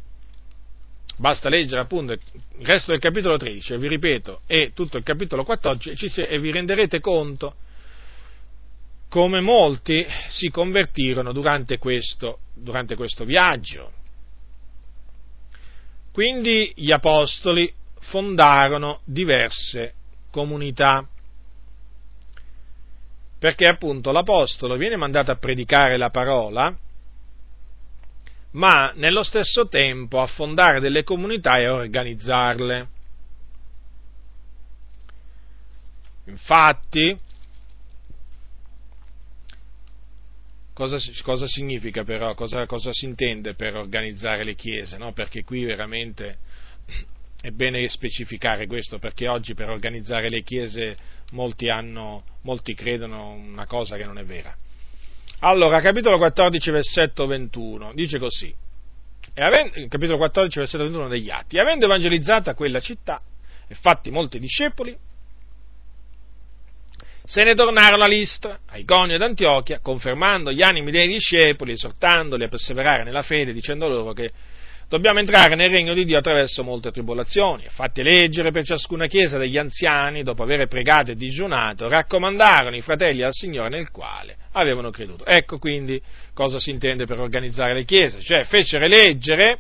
Basta leggere appunto il resto del capitolo 13, e vi ripeto, e tutto il capitolo 14 e vi renderete conto come molti si convertirono durante questo, durante questo viaggio. Quindi gli apostoli fondarono diverse comunità perché appunto l'apostolo viene mandato a predicare la parola ma nello stesso tempo a fondare delle comunità e a organizzarle. Infatti, cosa, cosa significa però, cosa, cosa, si intende per organizzare le chiese? No? Perché qui veramente è bene specificare questo, perché oggi per organizzare le chiese molti, hanno, molti credono una cosa che non è vera. Allora, capitolo 14, versetto 21, dice così, avendo, capitolo 14, versetto 21 degli Atti, avendo evangelizzato quella città e fatti molti discepoli, se ne tornarono a Listra, a Iconio ed Antiochia, confermando gli animi dei discepoli, esortandoli a perseverare nella fede, dicendo loro che dobbiamo entrare nel regno di Dio attraverso molte tribolazioni. Fatti leggere per ciascuna chiesa degli anziani, dopo aver pregato e digiunato, raccomandarono i fratelli al Signore nel quale avevano creduto. Ecco quindi cosa si intende per organizzare le chiese, cioè fecero leggere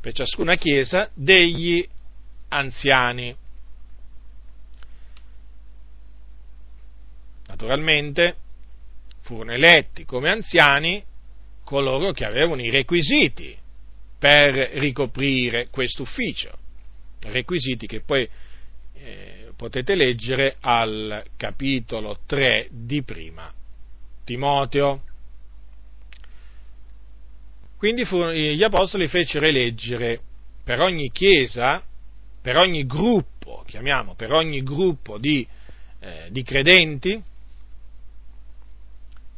per ciascuna chiesa degli anziani. Naturalmente furono eletti come anziani coloro che avevano i requisiti per ricoprire questo ufficio, requisiti che poi eh, potete leggere al capitolo 3 di prima Timoteo. Quindi furono, gli apostoli fecero eleggere per ogni chiesa, per ogni gruppo, chiamiamo, per ogni gruppo di, eh, di credenti,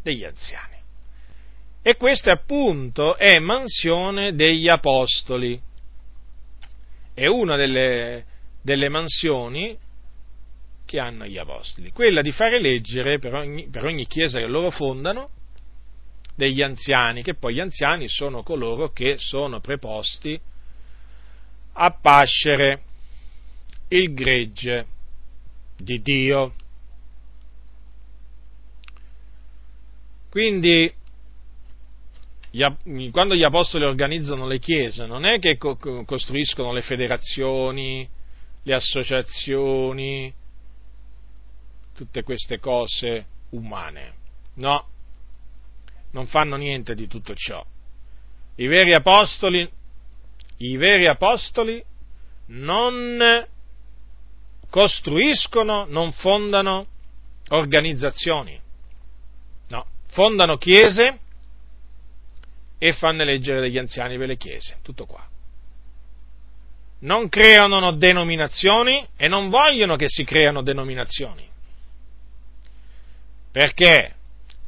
degli anziani. E questa appunto è mansione degli apostoli. È una delle, delle mansioni che hanno gli apostoli, quella di fare leggere per ogni, per ogni chiesa che loro fondano degli anziani, che poi gli anziani sono coloro che sono preposti a pascere il gregge di Dio. Quindi, quando gli apostoli organizzano le chiese, non è che costruiscono le federazioni, le associazioni, tutte queste cose umane. No, non fanno niente di tutto ciò. I veri apostoli, i veri apostoli non costruiscono, non fondano organizzazioni fondano chiese e fanno eleggere degli anziani per le chiese, tutto qua. Non creano denominazioni e non vogliono che si creano denominazioni. Perché?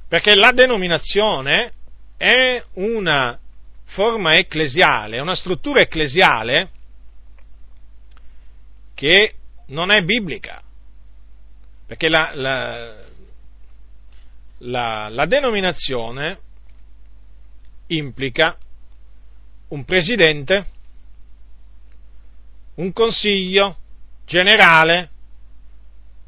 Perché la denominazione è una forma ecclesiale, una struttura ecclesiale che non è biblica. Perché la, la, la, la denominazione implica un presidente, un consiglio generale,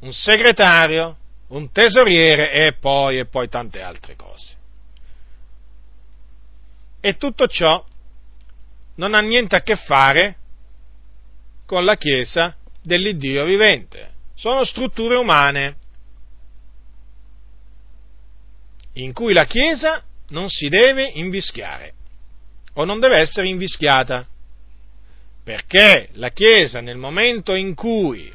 un segretario, un tesoriere e poi, e poi tante altre cose. E tutto ciò non ha niente a che fare con la Chiesa dell'Iddio vivente. Sono strutture umane in cui la Chiesa non si deve invischiare o non deve essere invischiata, perché la Chiesa nel momento in cui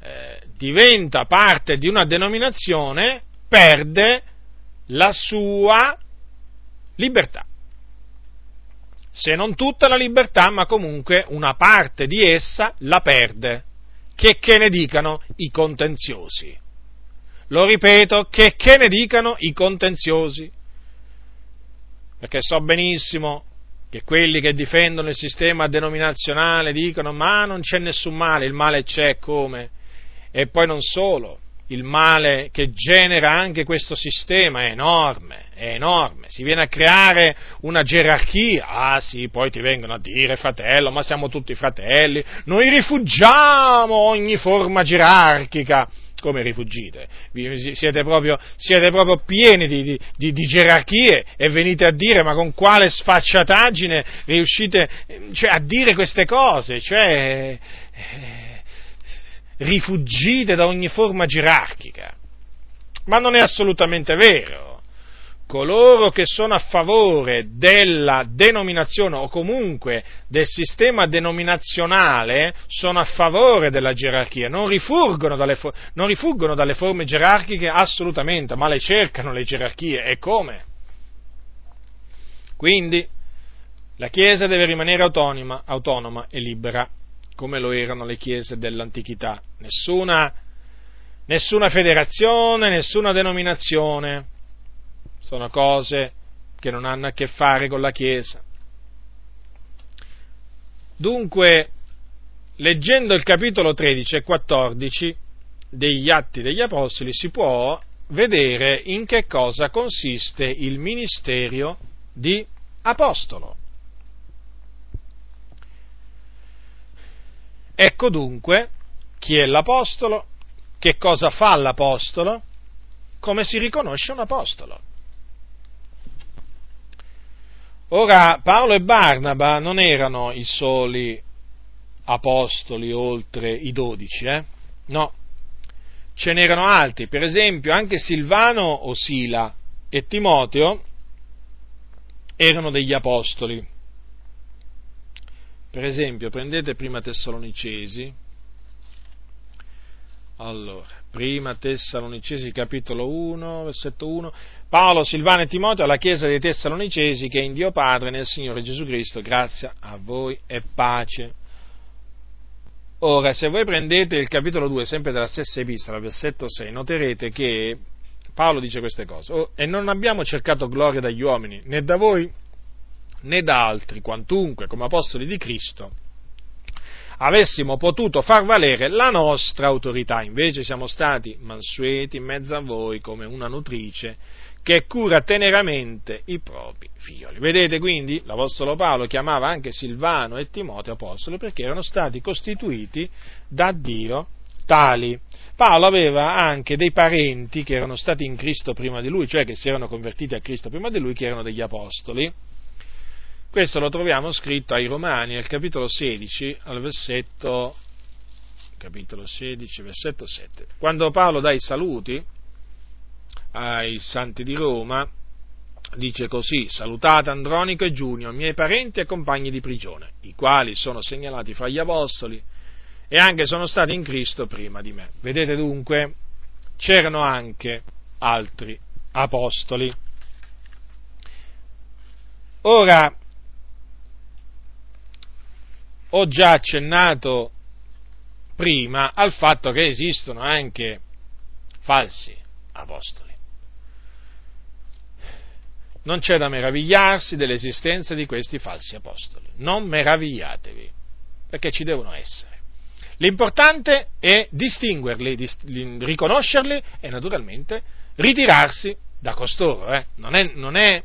eh, diventa parte di una denominazione perde la sua libertà. Se non tutta la libertà, ma comunque una parte di essa la perde. Che, che ne dicano i contenziosi? lo ripeto, che, che ne dicano i contenziosi. Perché so benissimo che quelli che difendono il sistema denominazionale dicono ma non c'è nessun male, il male c'è come? E poi non solo, il male che genera anche questo sistema è enorme, è enorme, si viene a creare una gerarchia, ah sì, poi ti vengono a dire fratello, ma siamo tutti fratelli, noi rifugiamo ogni forma gerarchica, come rifugite, siete proprio, siete proprio pieni di, di, di, gerarchie e venite a dire ma con quale sfacciataggine riuscite cioè, a dire queste cose, cioè eh, rifugite da ogni forma gerarchica. Ma non è assolutamente vero, coloro che sono a favore della denominazione o comunque del sistema denominazionale sono a favore della gerarchia, non rifuggono dalle, non rifuggono dalle forme gerarchiche assolutamente, ma le cercano le gerarchie e come? Quindi la Chiesa deve rimanere autonoma, autonoma e libera, come lo erano le chiese dell'antichità. Nessuna, nessuna federazione, nessuna denominazione sono cose che non hanno a che fare con la Chiesa. Dunque, leggendo il capitolo 13 e 14 degli Atti degli Apostoli si può vedere in che cosa consiste il ministero di Apostolo. Ecco dunque chi è l'Apostolo, che cosa fa l'Apostolo, come si riconosce un Apostolo. Ora, Paolo e Barnaba non erano i soli apostoli oltre i dodici, eh? No, ce n'erano altri, per esempio anche Silvano o Sila e Timoteo erano degli apostoli. Per esempio, prendete prima Tessalonicesi, allora, prima Tessalonicesi capitolo 1, versetto 1, Paolo, Silvano e Timoteo alla chiesa dei Tessalonicesi che è in Dio Padre nel Signore Gesù Cristo, grazia a voi e pace. Ora, se voi prendete il capitolo 2, sempre della stessa epistola, versetto 6, noterete che Paolo dice queste cose, oh, e non abbiamo cercato gloria dagli uomini, né da voi, né da altri, quantunque come apostoli di Cristo, avessimo potuto far valere la nostra autorità, invece siamo stati mansueti in mezzo a voi come una nutrice che cura teneramente i propri figlioli. Vedete quindi, l'Apostolo Paolo chiamava anche Silvano e Timoteo apostoli perché erano stati costituiti da Dio tali. Paolo aveva anche dei parenti che erano stati in Cristo prima di lui, cioè che si erano convertiti a Cristo prima di lui, che erano degli apostoli. Questo lo troviamo scritto ai Romani, al capitolo 16, al versetto, capitolo 16, versetto 7. Quando Paolo dà i saluti ai santi di Roma, dice così, salutate Andronico e Giunio, miei parenti e compagni di prigione, i quali sono segnalati fra gli apostoli e anche sono stati in Cristo prima di me. Vedete dunque, c'erano anche altri apostoli. Ora, ho già accennato prima al fatto che esistono anche falsi apostoli. Non c'è da meravigliarsi dell'esistenza di questi falsi apostoli. Non meravigliatevi, perché ci devono essere. L'importante è distinguerli, riconoscerli e naturalmente ritirarsi da costoro. Eh. Non, è, non, è,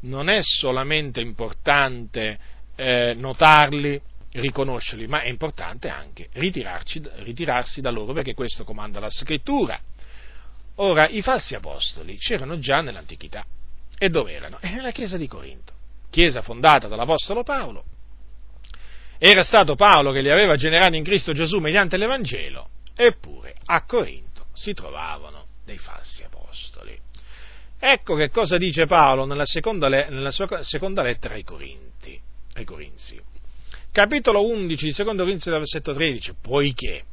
non, è, solamente importante eh, notarli, riconoscerli, ma è importante anche ritirarsi da loro perché questo comanda la scrittura. Ora, i falsi apostoli c'erano già nell'antichità. E dove erano? Era nella chiesa di Corinto, chiesa fondata dall'Apostolo Paolo. Era stato Paolo che li aveva generati in Cristo Gesù mediante l'Evangelo, eppure a Corinto si trovavano dei falsi apostoli. Ecco che cosa dice Paolo nella seconda, nella seconda lettera ai Corinti, ai Corinzi capitolo 11, secondo Corinzi, versetto 13, poiché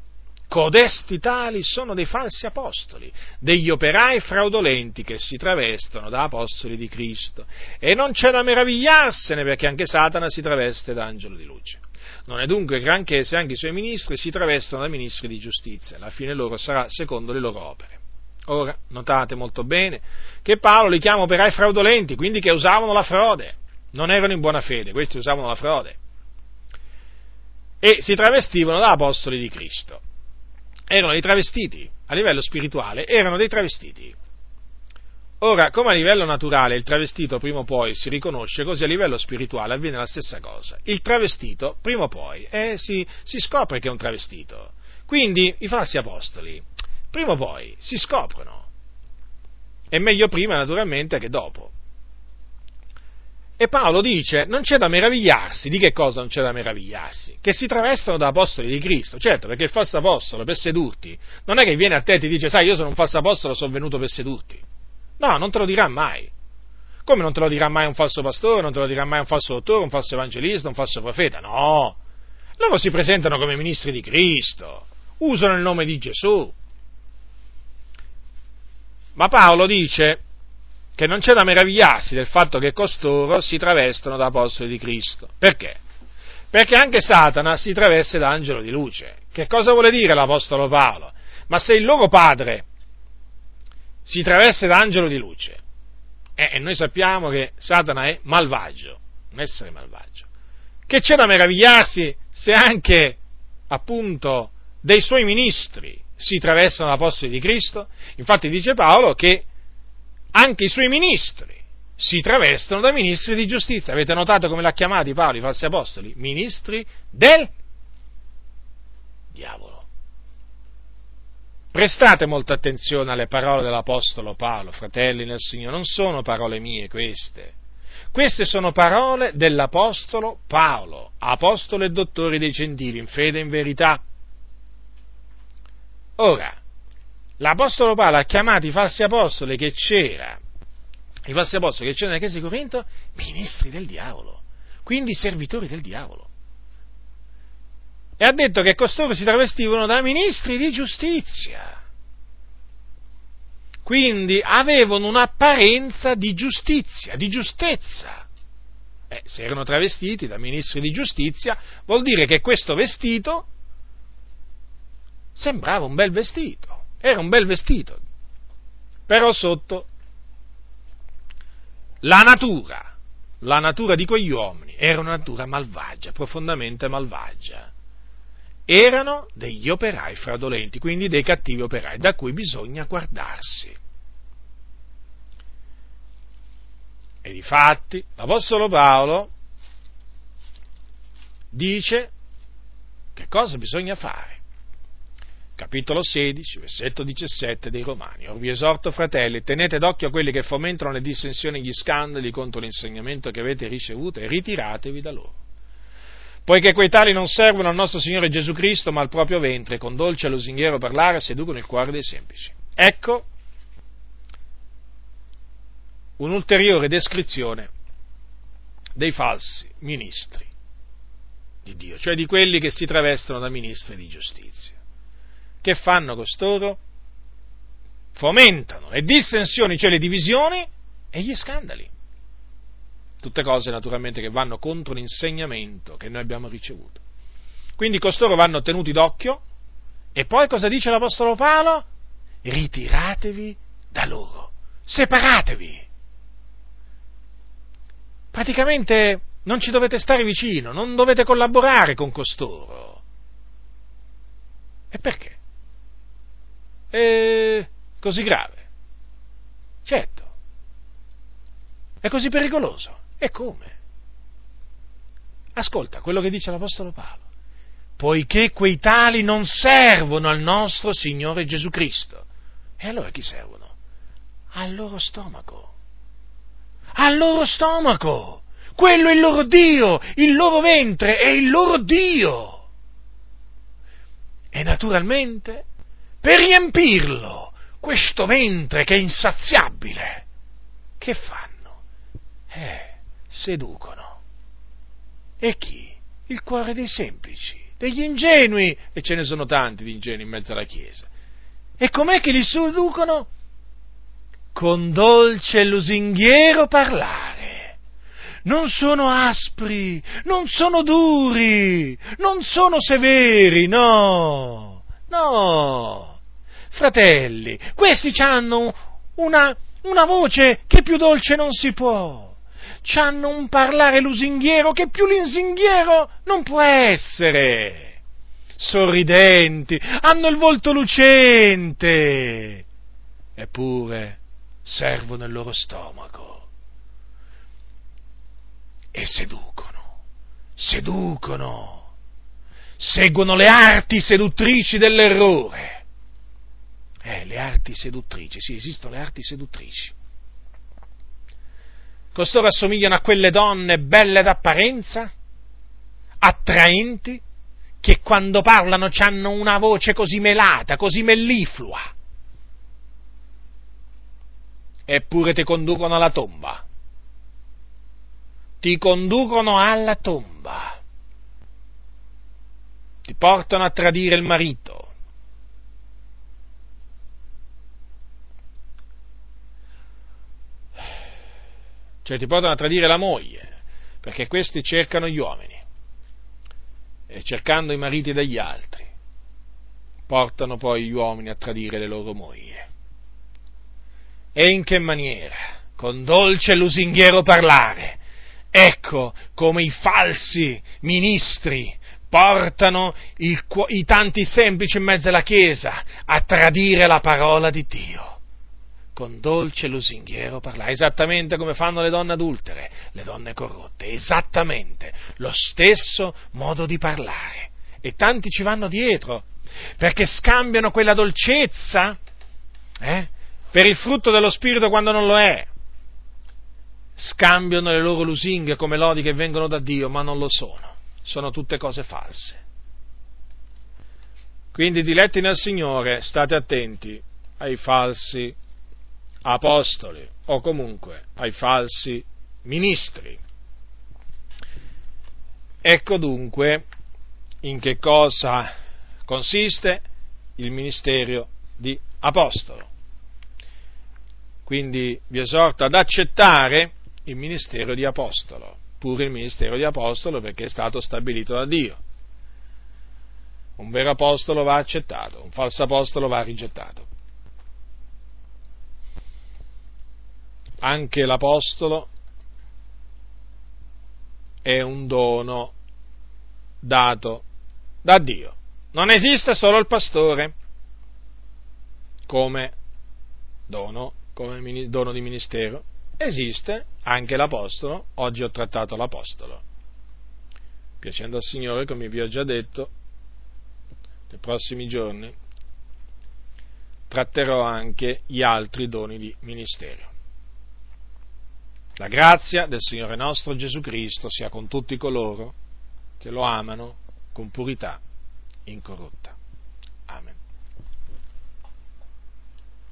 codesti tali sono dei falsi apostoli, degli operai fraudolenti che si travestono da apostoli di Cristo. E non c'è da meravigliarsene perché anche Satana si traveste da angelo di luce. Non è dunque granché se anche i suoi ministri si travestono da ministri di giustizia, la fine loro sarà secondo le loro opere. Ora, notate molto bene che Paolo li chiama operai fraudolenti, quindi che usavano la frode, non erano in buona fede, questi usavano la frode e si travestivano da apostoli di Cristo. Erano dei travestiti, a livello spirituale, erano dei travestiti. Ora, come a livello naturale il travestito prima o poi si riconosce, così a livello spirituale avviene la stessa cosa. Il travestito prima o poi eh, si, si scopre che è un travestito. Quindi i falsi apostoli prima o poi si scoprono. E meglio prima naturalmente che dopo. E Paolo dice, non c'è da meravigliarsi, di che cosa non c'è da meravigliarsi? Che si travestono da apostoli di Cristo, certo, perché il falso apostolo per sedurti, non è che viene a te e ti dice, sai, io sono un falso apostolo, sono venuto per sedurti. No, non te lo dirà mai. Come non te lo dirà mai un falso pastore, non te lo dirà mai un falso dottore, un falso evangelista, un falso profeta? No! Loro si presentano come ministri di Cristo, usano il nome di Gesù. Ma Paolo dice che non c'è da meravigliarsi del fatto che costoro si travestono da apostoli di Cristo. Perché? Perché anche Satana si traveste da angelo di luce. Che cosa vuole dire l'Apostolo Paolo? Ma se il loro padre si traveste da angelo di luce, eh, e noi sappiamo che Satana è malvagio, un essere malvagio, che c'è da meravigliarsi se anche, appunto, dei suoi ministri si travestono da apostoli di Cristo? Infatti dice Paolo che anche i suoi ministri si travestono da ministri di giustizia. Avete notato come l'ha chiamati Paolo, i falsi apostoli? Ministri del diavolo. Prestate molta attenzione alle parole dell'Apostolo Paolo, fratelli nel Signore, non sono parole mie queste. Queste sono parole dell'Apostolo Paolo, apostolo e dottore dei gentili, in fede e in verità. Ora, l'Apostolo Paolo ha chiamato i falsi apostoli che c'era, i falsi apostoli che c'erano nella Chiesa di Corinto, ministri del diavolo, quindi servitori del diavolo e ha detto che costoro si travestivano da ministri di giustizia. Quindi avevano un'apparenza di giustizia, di giustezza. Eh, se erano travestiti da ministri di giustizia, vuol dire che questo vestito sembrava un bel vestito, era un bel vestito, però sotto la natura, la natura di quegli uomini era una natura malvagia, profondamente malvagia erano degli operai fraudolenti, quindi dei cattivi operai, da cui bisogna guardarsi. E difatti l'Apostolo Paolo dice che cosa bisogna fare. Capitolo 16, versetto 17 dei Romani. Or vi esorto, fratelli, tenete d'occhio a quelli che fomentano le dissensioni e gli scandali contro l'insegnamento che avete ricevuto e ritiratevi da loro poiché quei tali non servono al nostro Signore Gesù Cristo, ma al proprio ventre, con dolce e lusinghiero parlare, seducono il cuore dei semplici. Ecco un'ulteriore descrizione dei falsi ministri di Dio, cioè di quelli che si travestono da ministri di giustizia. Che fanno costoro? Fomentano le dissensioni, cioè le divisioni e gli scandali. Tutte cose naturalmente che vanno contro l'insegnamento che noi abbiamo ricevuto. Quindi costoro vanno tenuti d'occhio e poi cosa dice l'Apostolo Paolo? Ritiratevi da loro, separatevi. Praticamente non ci dovete stare vicino, non dovete collaborare con costoro. E perché? È così grave. Certo. È così pericoloso. E come? Ascolta quello che dice l'Apostolo Paolo. Poiché quei tali non servono al nostro Signore Gesù Cristo. E allora chi servono? Al loro stomaco. Al loro stomaco. Quello è il loro Dio, il loro ventre è il loro Dio. E naturalmente, per riempirlo, questo ventre che è insaziabile, che fanno? Eh, seducono. E chi? Il cuore dei semplici, degli ingenui, e ce ne sono tanti di ingenui in mezzo alla Chiesa. E com'è che li seducono? Con dolce e lusinghiero parlare. Non sono aspri, non sono duri, non sono severi, no, no. Fratelli, questi hanno una, una voce che più dolce non si può hanno un parlare lusinghiero che più lusinghiero non può essere. Sorridenti, hanno il volto lucente, eppure servono il loro stomaco e seducono, seducono, seguono le arti seduttrici dell'errore. Eh, le arti seduttrici, sì, esistono le arti seduttrici Costoro assomigliano a quelle donne belle d'apparenza, attraenti, che quando parlano hanno una voce così melata, così melliflua. Eppure ti conducono alla tomba. ti conducono alla tomba, ti portano a tradire il marito, cioè ti portano a tradire la moglie, perché questi cercano gli uomini, e cercando i mariti degli altri, portano poi gli uomini a tradire le loro mogli. E in che maniera? Con dolce e lusinghiero parlare. Ecco come i falsi ministri portano il, i tanti semplici in mezzo alla Chiesa a tradire la parola di Dio con dolce lusinghiero parlare, esattamente come fanno le donne adultere, le donne corrotte, esattamente lo stesso modo di parlare. E tanti ci vanno dietro, perché scambiano quella dolcezza eh, per il frutto dello Spirito quando non lo è. Scambiano le loro lusinghe come lodi che vengono da Dio, ma non lo sono. Sono tutte cose false. Quindi, diletti nel Signore, state attenti ai falsi apostoli o comunque ai falsi ministri. Ecco dunque in che cosa consiste il ministero di apostolo. Quindi vi esorto ad accettare il ministero di apostolo, pure il ministero di apostolo perché è stato stabilito da Dio. Un vero apostolo va accettato, un falso apostolo va rigettato. anche l'Apostolo è un dono dato da Dio. Non esiste solo il pastore come dono, come dono di ministero, esiste anche l'Apostolo. Oggi ho trattato l'Apostolo. Piacendo al Signore, come vi ho già detto, nei prossimi giorni tratterò anche gli altri doni di ministero. La grazia del Signore nostro Gesù Cristo sia con tutti coloro che lo amano con purità incorrotta.